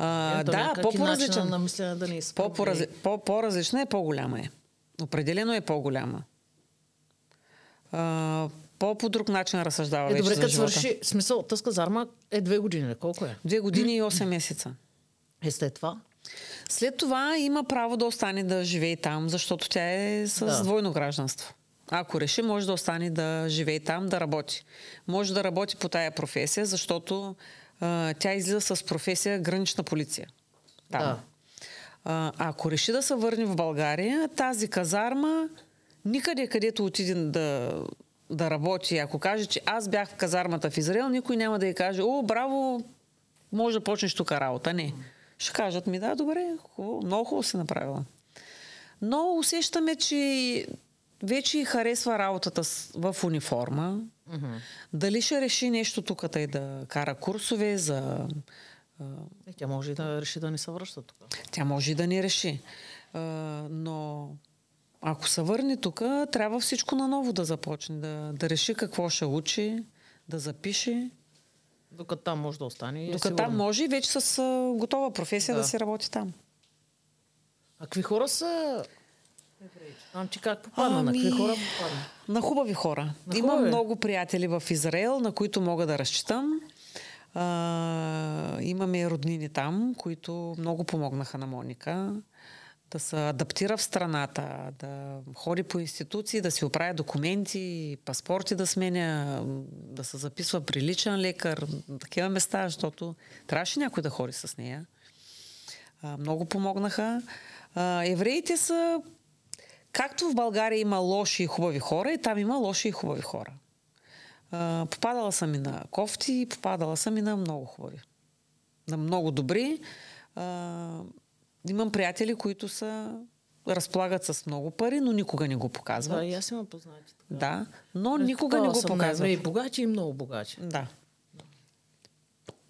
А, Ето, да, по-поразличен. на мислене да ни изправи. По-поразли... По- по-различна е, по-голяма е. Определено е по-голяма. А, по, по друг начин разсъждава Е, вече добре, като свърши, смисъл, тъс казарма е две години, ли? колко е? Две години и 8 месеца. Е, след това? След това има право да остане да живее там, защото тя е с Да. двойно гражданство. Ако реши, може да остане да живее там, да работи. Може да работи по тая професия, защото а, тя излиза с професия гранична полиция. Там. Да. А, ако реши да се върне в България, тази казарма, никъде където отиде да, да работи, ако каже, че аз бях в казармата в Израел, никой няма да й каже, о, браво, може да почнеш тук работа. Не. Ще кажат ми, да, добре, хубаво, много хубаво си направила. Но усещаме, че вече й харесва работата в униформа. Дали ще реши нещо тук и да кара курсове за Е, тя може и да реши да не се връща тук. тя може и да ни реши. А, но ако се върне тук, трябва всичко наново да започне. Да, да реши какво ще учи, да запише. Докато там може да остане. и е Докато там може и вече с готова професия да. Да. си работи там. А какви хора са Ти как попадна, на какви Ами, хора попадна. На хубави хора. На Имам хубави. много приятели в Израел, на които мога да разчитам. А, имаме роднини там, които много помогнаха на Моника да се адаптира в страната, да ходи по институции, да си оправя документи, паспорти да сменя, да се записва при личен лекар, такива места, защото трябваше някой да ходи с нея. А, много помогнаха. А, евреите са Както в България има лоши и хубави хора, и там има лоши и хубави хора. А, попадала съм и на кофти, попадала съм и на много хубави. На много добри. А, имам приятели, които са разполагат с много пари, но никога не го показват. Да, и аз имам познати. така. Да, но никога не го показват. евреи богачи и много богачи. Да.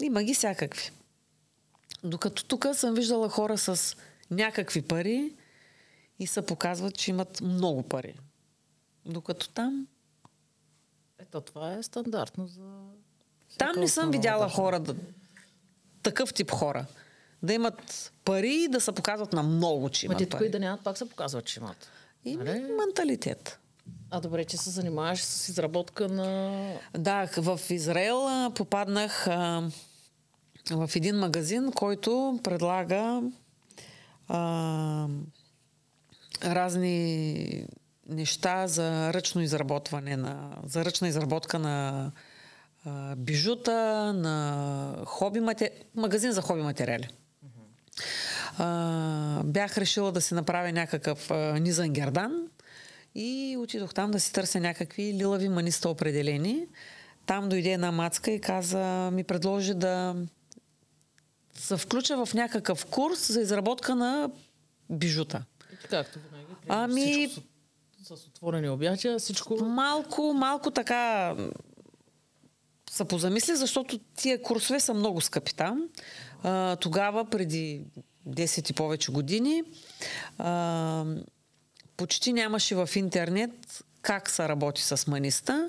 Има ги всякакви. Докато тук съм виждала хора с някакви пари и се показват, че имат много пари. Докато там, Ето, това е стандартно за... там не съм видяла държава. хора, да, такъв тип хора. Да имат пари и да се показват на много, че Ма имат те тук и пари. да нямат, пак се показват, че имат. И Нали? менталитет. А добре, че се занимаваш с изработка на... Да, в Израел попаднах а, в един магазин, който предлага а, разни неща за ръчно изработване на, за ръчна изработка на а, бижута, на хоби матери... магазин за хоби материали. а, бях решила да си направя някакъв а, низан гердан и отидох там да си търся някакви лилави маниста определени. Там дойде една мацка и каза, ми предложи да се включа в някакъв курс за изработка на бижута. Както винаги. Ами... Всичко с, с отворени обятия, всичко... Малко, малко така се позамисли, защото тия курсове са много скъпи там. А, тогава, преди 10 и повече години, а, почти нямаше в интернет как се работи с маниста.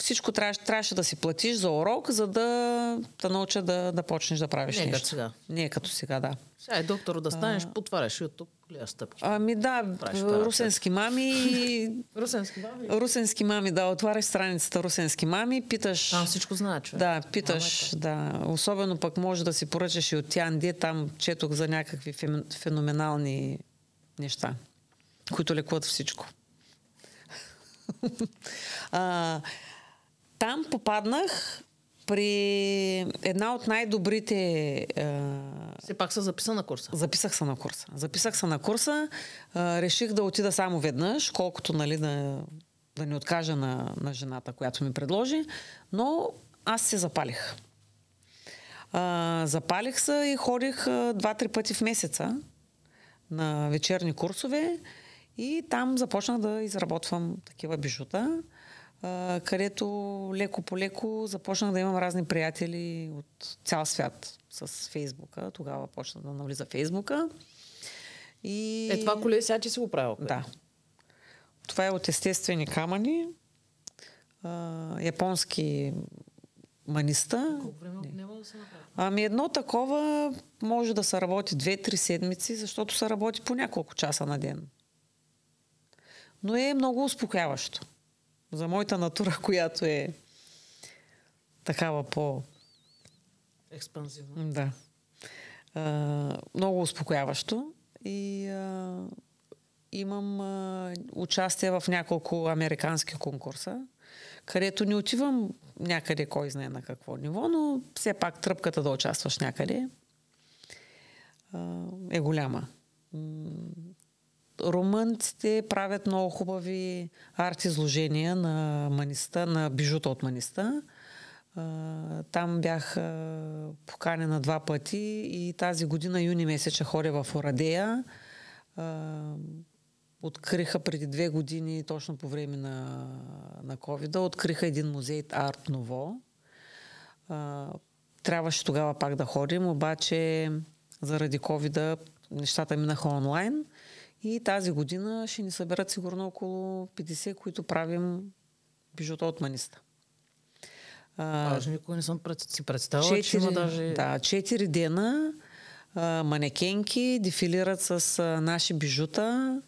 Всичко трябваше, трябваше да си платиш за урок, за да да науча да, да почнеш да правиш Не е нещо. като сега. Не е като сега, да. Сега е доктор да станеш, потваряш YouTube, гледаш стъпки. Ами да, русенски мами, Русенски баби. русенски мами, да, отваряш страницата русенски мами, питаш... Там всичко знае, човек. Да, питаш, да. Особено пък може да си поръчаш и от Тянди, там четох за някакви феноменални неща, които лекуват всичко. а, там попаднах при една от най-добрите... Все пак се записа на курса. Записах се на курса. Записах се на курса. Реших да отида само веднъж, колкото нали, да, да не откажа на, на жената, която ми предложи. Но аз се запалих. А, запалих се и ходих два-три пъти в месеца на вечерни курсове и там започнах да изработвам такива бижута, а, където леко по леко започнах да имам разни приятели от цял свят с Фейсбука. Тогава почна да навлиза Фейсбука. И... Е, това коле сега ти си го правил. Да. Това е от естествени камъни, а, японски маниста. Колко време отнема да се направи? Ами едно такова може да се работи 2-3 седмици, защото се работи по няколко часа на ден. Но е много успокояващо. За моята натура, която е такава по... Експанзивно. Да. А, много успокояващо. И а, имам а, участие в няколко американски конкурса, където не отивам някъде кой знае на какво ниво, но все пак тръпката да участваш някъде а, е голяма. Румънците правят много хубави арт-изложения на маниста, на бижута от маниста. Там бях поканена два пъти и тази година, юни месец, ще ходя в Орадея. Откриха преди две години, точно по време на, на covid откриха един музей Арт Ново. Трябваше тогава пак да ходим, обаче заради covid нещата минаха онлайн. И тази година ще ни съберат сигурно около 50, които правим бижута от маниста. А, никога не съм си представила, че има даже... да, четири дена а, манекенки дефилират с а, наши бижута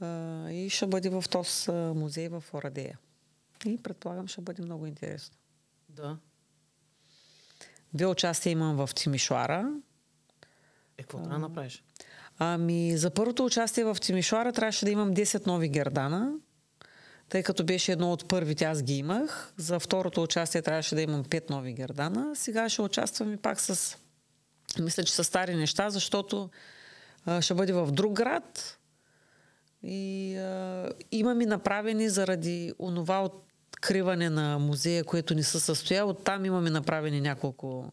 а, и ще бъде в този музей в Орадея. И предполагам, ще бъде много интересно. Да. Две участия имам в Тимишуара. Е, какво трябва да направиш? Ами, за първото участие в Тимишуара трябваше да имам 10 нови гердана, тъй като беше едно от първите, аз ги имах. За второто участие трябваше да имам 5 нови гердана. Сега ще участвам и пак с, мисля, че са стари неща, защото а, ще бъде в друг град. И а, имам и направени заради онова откриване на музея, което не се състоя. Оттам имаме направени няколко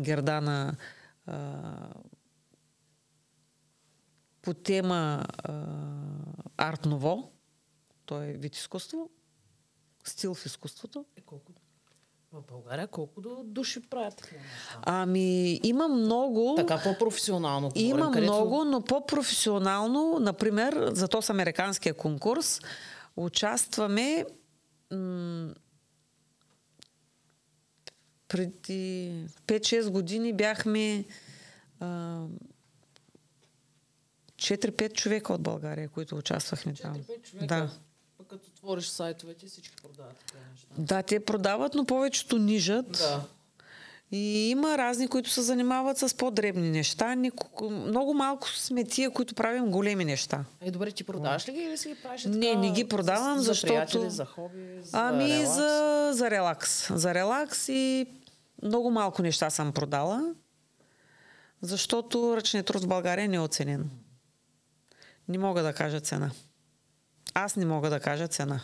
гердана по тема а, арт ново. То е вид изкуство. Стил в изкуството. Е, колко... В България колко до души правят? Ами, има много... Така по-професионално говорим, Има където... много, но по-професионално, например, за то с американския конкурс, участваме м- преди 5-6 години бяхме а, 4-5 човека от България, които участвахме там. 4-5 човека. Да. Пък като отвориш сайтовете, всички продават такива неща. Да, те продават, но повечето нижат. Да. И има разни, които се занимават с по-дребни неща. Много малко сме тия, които правим големи неща. Е, добре, ти продаваш ли ги или си ги правиш Не, така, не ги продавам, за, защото- За за хоби, за Ами релакс? за, за релакс. За релакс и много малко неща съм продала. Защото ръчният труд в България не е оценен. Не мога да кажа цена. Аз не мога да кажа цена.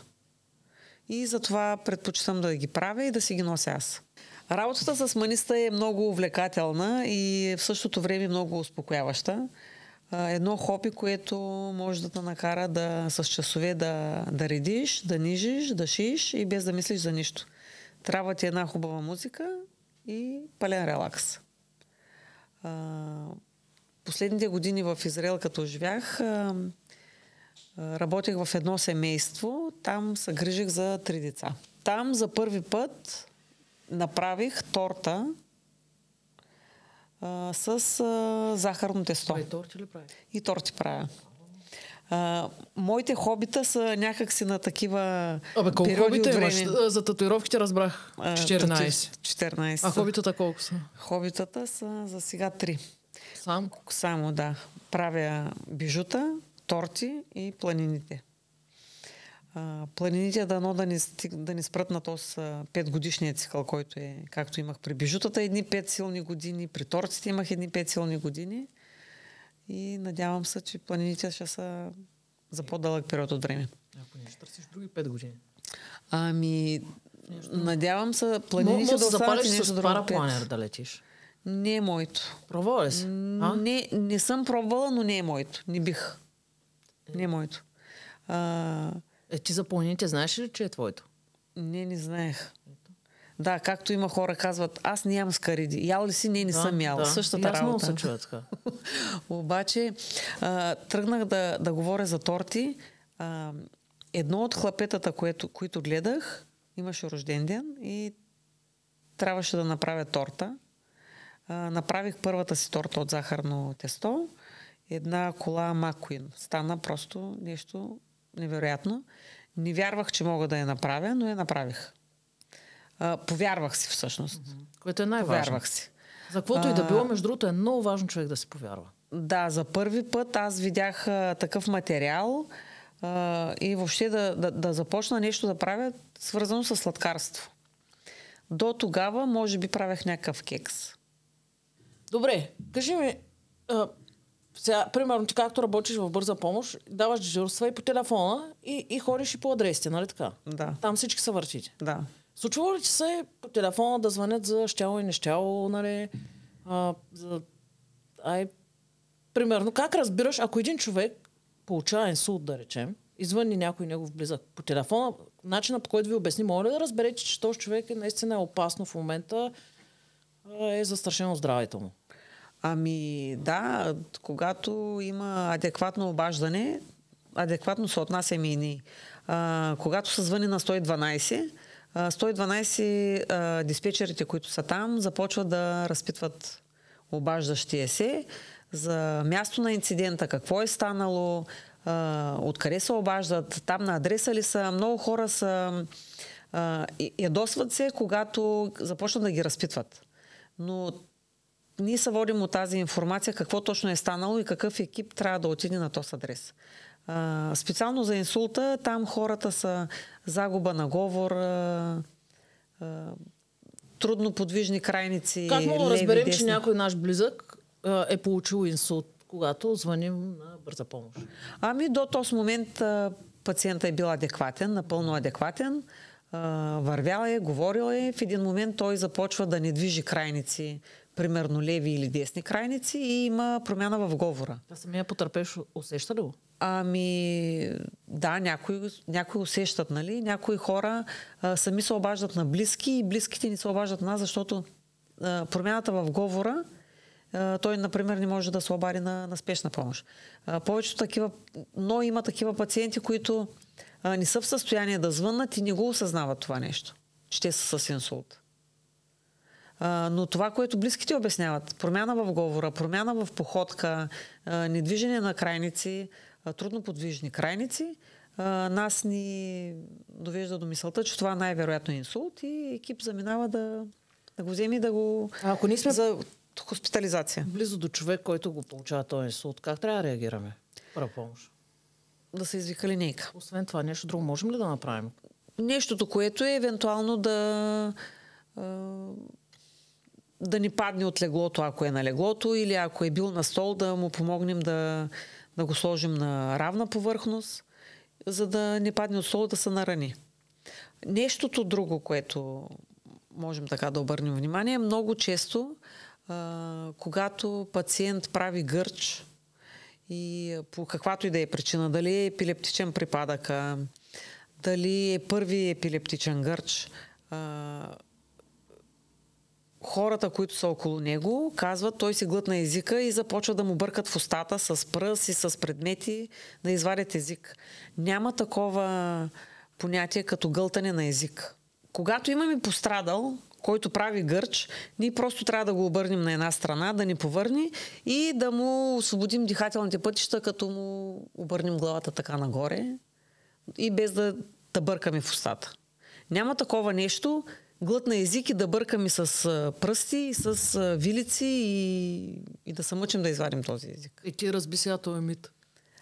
И затова предпочитам да ги правя и да си ги нося аз. Работата с маниста е много увлекателна и в същото време много успокояваща. Едно хоби, което може да те накара да с часове да, да редиш, да нижиш, да шиш и без да мислиш за нищо. Трябва ти една хубава музика и пълен релакс последните години в Израел, като живях, работех в едно семейство. Там се грижих за три деца. Там за първи път направих торта с а, захарно тесто. И торти ли прави? И торти правя. А, моите хобита са някакси на такива Абе, колко хобита имаш? За татуировките разбрах. 14. 14. А хобитата колко са? Хобитата са за сега 3. Само? Само, да. Правя бижута, торти и планините. Планините е дано да не, да не спрат на този 5 годишния цикъл, който е, както имах при бижутата, едни 5 силни години, при торците имах едни 5 силни години и надявам се, че планините ще са за по-дълъг период от време. Ако не ще търсиш други 5 години. Ами, Нещо... надявам се, планините М- да, да, да с парапланер да летиш. Не е моето. Пробвала ли си? А? Не, не съм пробвала, но не е моето. Не бих. Не е моето. А, Е, ти за планините знаеш ли, че е твоето? не, не знаех. Да, както има хора казват, аз нямам скариди. Ял ли си? Не, не съм ял. да. Същата много работа. се така. Обаче, а, тръгнах да, да говоря за торти. А, едно от хлапетата, което, които гледах, имаше рожден ден и трябваше да направя торта. А, направих първата си торта от захарно тесто. Една кола Макуин. Стана просто нещо невероятно. Не вярвах, че мога да я направя, но я направих. А, повярвах си всъщност. Което е най-важно. Повярвах си. За каквото и да било, между другото, е много важно човек да си повярва. Да, за първи път аз видях а, такъв материал а, и въобще да, да, да започна нещо да правя, свързано с сладкарство. До тогава, може би, правех някакъв кекс. Добре, кажи ми, а, сега, примерно, ти както работиш в бърза помощ, даваш дежурства и по телефона и, и ходиш и по адресите, нали така? Да, Там всички са въртите. да. Случва ли ти се по телефона да звънят за щяло и нещяло, нали? А, за... Ай, примерно, как разбираш, ако един човек получава инсулт, да речем, извънни някой негов близък по телефона, начина по който ви обясни, моля да разберете, че този човек е наистина е опасно в момента, е застрашено здравето му? Ами да, когато има адекватно обаждане, адекватно се отнасяме и ние. А, когато се звъни на 112, а, 112 а, диспетчерите, които са там, започват да разпитват обаждащия се за място на инцидента, какво е станало, а, откъде се обаждат, там на адреса ли са. Много хора са а, ядосват се, когато започнат да ги разпитват. Но ние се водим от тази информация какво точно е станало и какъв екип трябва да отиде на този адрес. А, специално за инсулта, там хората са загуба на говор, а, а, трудно подвижни крайници. Как мога да разберем, десни. че някой наш близък а, е получил инсулт, когато звъним на бърза помощ? Ами до този момент а, пациента е бил адекватен, напълно адекватен, а, вървял е, говорил е. В един момент той започва да не движи крайници, примерно леви или десни крайници и има промяна в говора. Та самия потърпеш усеща ли го? Ами, да, някои, някои усещат, нали? Някои хора а, сами се обаждат на близки и близките ни се обаждат на нас, защото а, промяната в говора, той, например, не може да се обади на, на спешна помощ. А, повечето такива, но има такива пациенти, които а, не са в състояние да звъннат и не го осъзнават това нещо, че те са с инсулт. А, но това, което близките обясняват, промяна в говора, промяна в походка, а, недвижение на крайници, а, трудно подвижни крайници, а, нас ни довежда до мисълта, че това най-вероятно е инсулт и екип заминава да, да го вземе и да го... А ако ние сме за хоспитализация. близо до човек, който го получава този инсулт, как трябва да реагираме? Първа помощ. Да се извика линейка. Освен това, нещо друго можем ли да направим? Нещото, което е евентуално да, да ни падне от леглото, ако е на леглото, или ако е бил на стол, да му помогнем да, да го сложим на равна повърхност, за да не падне от стола да се нарани. Нещото друго, което можем така да обърнем внимание, много често, а, когато пациент прави гърч и по каквато и да е причина, дали е епилептичен припадък, дали е първи епилептичен гърч, а, хората, които са около него, казват, той си глътна езика и започва да му бъркат в устата с пръс и с предмети да извадят език. Няма такова понятие като гълтане на език. Когато имаме пострадал, който прави гърч, ние просто трябва да го обърнем на една страна, да ни повърни и да му освободим дихателните пътища, като му обърнем главата така нагоре и без да, да бъркаме в устата. Няма такова нещо, глътна език и да бъркаме с пръсти, и с вилици и, и да се мъчим да извадим този език. И ти разби сега този мит.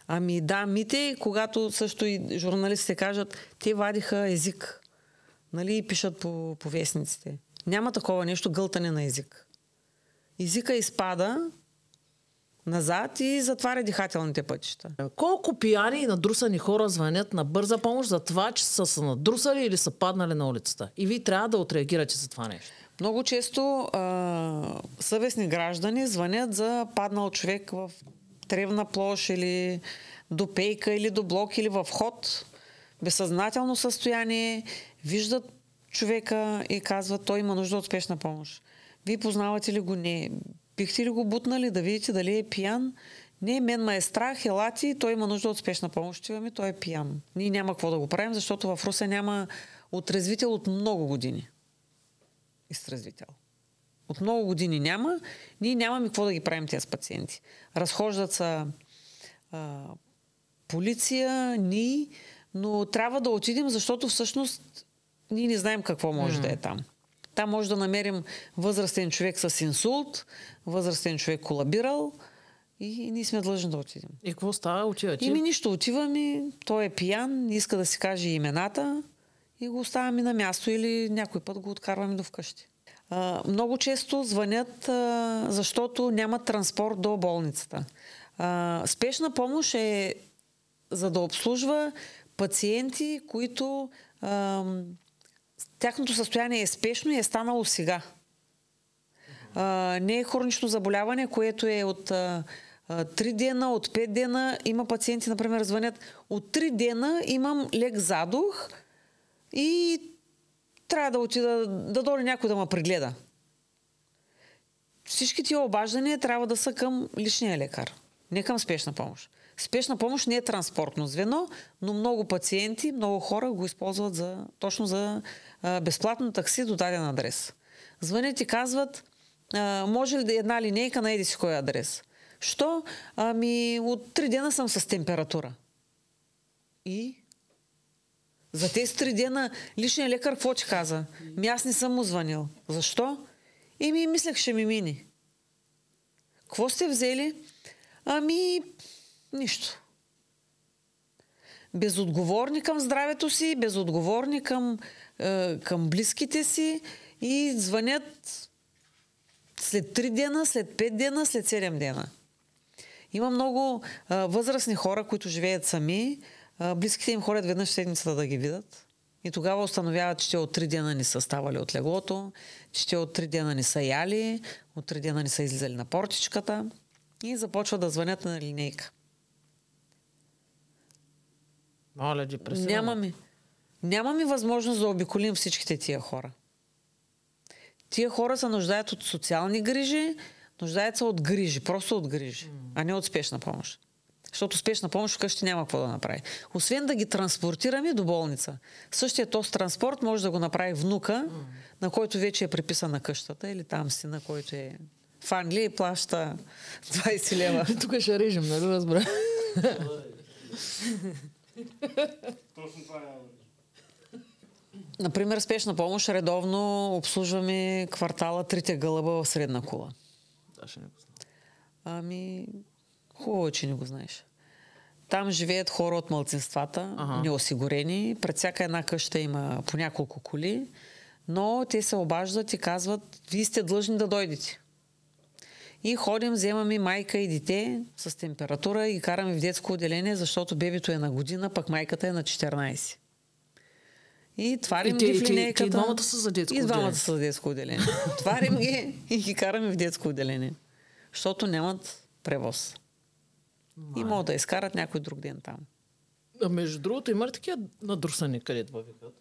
Ами да, мите, когато също и журналистите кажат, те вадиха език. Нали, и пишат по, по вестниците. Няма такова нещо гълтане на език. Езика изпада назад и затваря дихателните пътища. Колко пияни и надрусани хора звънят на бърза помощ за това, че са се надрусали или са паднали на улицата? И вие трябва да отреагирате за това нещо. Много често а, съвестни граждани звънят за паднал човек в тревна площ или до пейка или до блок или в ход, безсъзнателно състояние, виждат човека и казват, той има нужда от спешна помощ. Вие познавате ли го? Не. Бихте ли го бутнали да видите дали е пиян? Не, мен ме е страх, елати, той има нужда от спешна помощ. Имаме, той е пиян. Ние няма какво да го правим, защото в Русе няма отрезвител от много години. Изтрезвител. От много години няма. Ние нямаме какво да ги правим тези пациенти. Разхождат са а, полиция, ние, но трябва да отидем, защото всъщност ние не знаем какво може mm. да е там. Там може да намерим възрастен човек с инсулт, възрастен човек колабирал и ние сме длъжни да отидем. И какво става? Отивате? Ими нищо, отиваме, той е пиян, не иска да си каже имената и го оставяме на място или някой път го откарваме до вкъщи. А, много често звънят, а, защото няма транспорт до болницата. А, спешна помощ е за да обслужва пациенти, които тяхното състояние е спешно и е станало сега. А, не е хронично заболяване, което е от а, 3 дена, от 5 дена. Има пациенти, например, звънят от 3 дена имам лек задух и трябва да отида, да дойде някой да ме прегледа. Всички тия обаждания трябва да са към личния лекар, не към спешна помощ. Спешна помощ не е транспортно звено, но много пациенти, много хора го използват за, точно за безплатно такси до даден адрес. Звънят и казват, може ли да е една линейка на еди си кой адрес? Що? Ами от три дена съм с температура. И? За тези три дена личният лекар какво ти каза? Ми аз не съм му звънил. Защо? И ми мислех, ще ми мини. Какво сте взели? Ами, нищо. Безотговорни към здравето си, безотговорни към, е, към близките си и звънят след 3 дена, след 5 дена, след 7 дена. Има много е, възрастни хора, които живеят сами. Е, близките им ходят веднъж в седмицата да ги видят. И тогава установяват, че те от три дена не са ставали от леглото, че те от три дена не са яли, от три дена не са излизали на портичката и започват да звънят на линейка. Моля, депресивно. Нямаме. Нямаме възможност да обиколим всичките тия хора. Тия хора се нуждаят от социални грижи, нуждаят се от грижи, просто от грижи, mm. а не от спешна помощ. Защото спешна помощ вкъщи няма какво да направи. Освен да ги транспортираме до болница. Същия този транспорт може да го направи внука, mm. на който вече е приписан на къщата, или там си, на който е в Англия и плаща 20 лева. Тук ще режем, нали разбра? Точно това е. Например, спешна помощ редовно обслужваме квартала Трите гълъба в Средна кула. Да, ще не го знам. Ами, хубаво е, че не го знаеш. Там живеят хора от мълцинствата, ага. неосигурени. Пред всяка една къща има по няколко коли. Но те се обаждат и казват, вие сте длъжни да дойдете. И ходим, вземаме майка и дете с температура и караме в детско отделение, защото бебето е на година, пък майката е на 14. И тварим И те- ги и в линейката. и двамата са за детско И двамата отделение. са за детско отделение. тварим ги и ги караме в детско отделение. Защото нямат превоз. И могат да изкарат някой друг ден там. А между другото, има ли такива надрусани, където ви викат?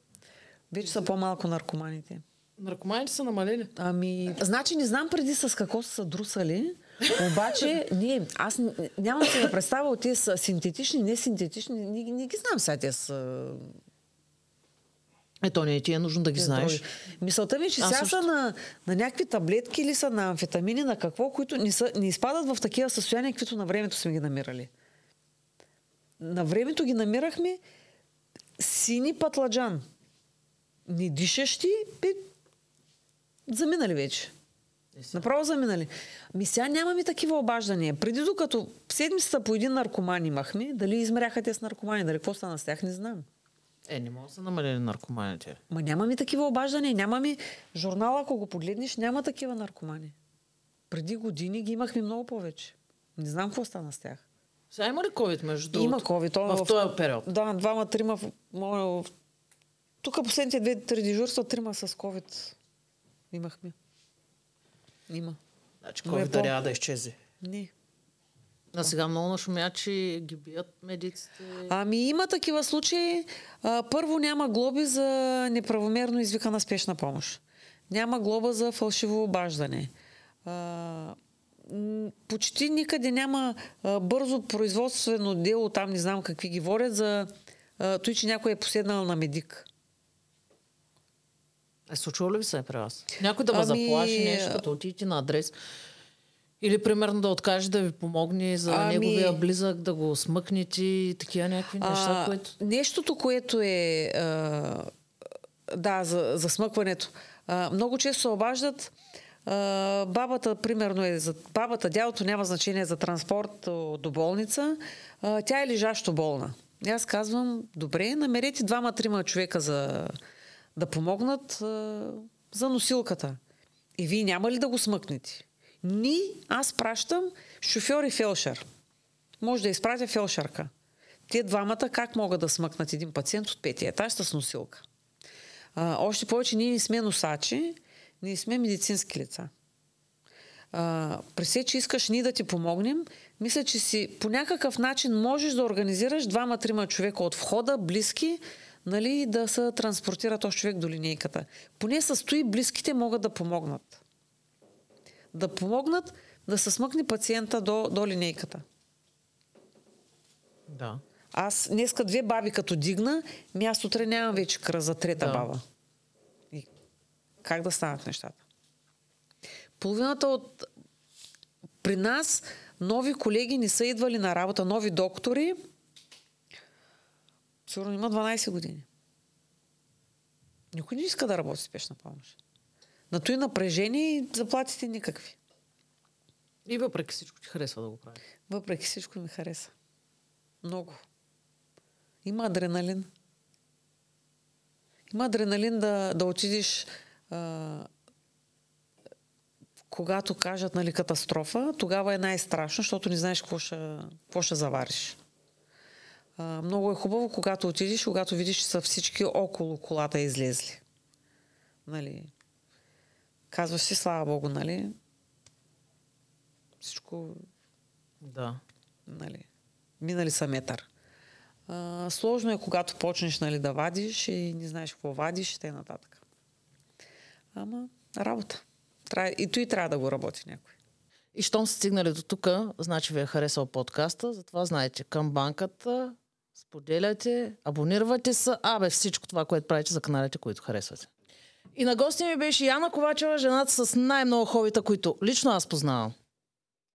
Вече са по-малко наркоманите. Наркоманите са намалели. Ами, значи не знам преди с какво са друсали, обаче ние, аз нямам си да представя от тези са синтетични, не синтетични, не, не ги знам сега те са Ето не ти е нужно да ги тези знаеш. дроги. Мисълта ми е, че Аз сега също. са на, на някакви таблетки или са на амфетамини, на какво, които не, са, не изпадат в такива състояния, каквито на времето сме ги намирали. На времето ги намирахме сини патладжан. Не дишащи, бе, заминали вече. Направо заминали. Ми сега нямаме такива обаждания. Преди докато седмицата по един наркоман имахме, дали измеряха те с наркомани, дали какво стана с тях, не знам. Е, не могат да са намалели наркоманите. Ма нямаме такива обаждания, нямаме журнал, ако го погледнеш, няма такива наркомани. Преди години ги имахме много повече. Не знам какво стана с тях. Сега има ли COVID между другото? Има COVID. то В този период. Да, двама, трима. в- в- Тук последните две-три дежурства, трима с COVID имахме. Има. Значи Но е COVID по- да изчезе. Не. А сега много нашумячи ги бият медиците. Ами има такива случаи. А, първо няма глоби за неправомерно извикана спешна помощ. Няма глоба за фалшиво обаждане. А, почти никъде няма а, бързо производствено дело, там не знам какви ги водят, за а, той, че някой е поседнал на медик. Е, случва ли ви се е при вас? Някой да ме Ами, заплаши нещо, като отидете на адрес. Или примерно да откаже да ви помогне за Ами- неговия близък, да го смъкнете и такива някакви неща, които... Нещото, което е а, да, за, за смъкването. А, много често се обаждат а, бабата, примерно е за бабата, дядото няма значение за транспорт до болница, а, тя е лежащо болна. И аз казвам, добре, намерете двама-трима човека за да помогнат а, за носилката. И вие няма ли да го смъкнете? Ни, аз пращам шофьор и фелшер. Може да изпратя фелшерка. Те двамата как могат да смъкнат един пациент от петия етаж с носилка? А, още повече ние не сме носачи, ние сме медицински лица. А, при все, че искаш ние да ти помогнем, мисля, че си по някакъв начин можеш да организираш двама-трима човека от входа, близки, нали, да се транспортира този човек до линейката. Поне с стои близките могат да помогнат. Да помогнат да се смъкне пациента до, до линейката. Да. Аз днеска две баби като дигна, ми аз утре нямам вече кръв за трета Да. баба. И как да станат нещата? Половината от... При нас нови колеги не са идвали на работа, нови доктори. Сигурно има 12 години. Никой не иска да работи спешна помощ. На той напрежение и заплатите никакви. И въпреки всичко ти харесва да го прави. Въпреки всичко ми хареса. Много. Има адреналин. Има адреналин да, да отидеш а, когато кажат нали, катастрофа, тогава е най-страшно, защото не знаеш какво ще, какво ще завариш. А, много е хубаво, когато отидеш, когато видиш, че са всички около колата излезли. Нали, казваш си, слава Богу, нали? Всичко Да. нали, минали са метър. А, сложно е, когато почнеш нали, да вадиш и не знаеш какво вадиш и т.н. Ама работа. Трябва, и той трябва да го работи някой. И щом сте стигнали до тук, значи ви е харесал подкаста, затова знаете, към банката, споделяйте, абонирайте се, абе всичко това, което правите за каналите, които харесвате. И на гости ми беше Яна Ковачева, жената с най-много хобита, които лично аз познавам.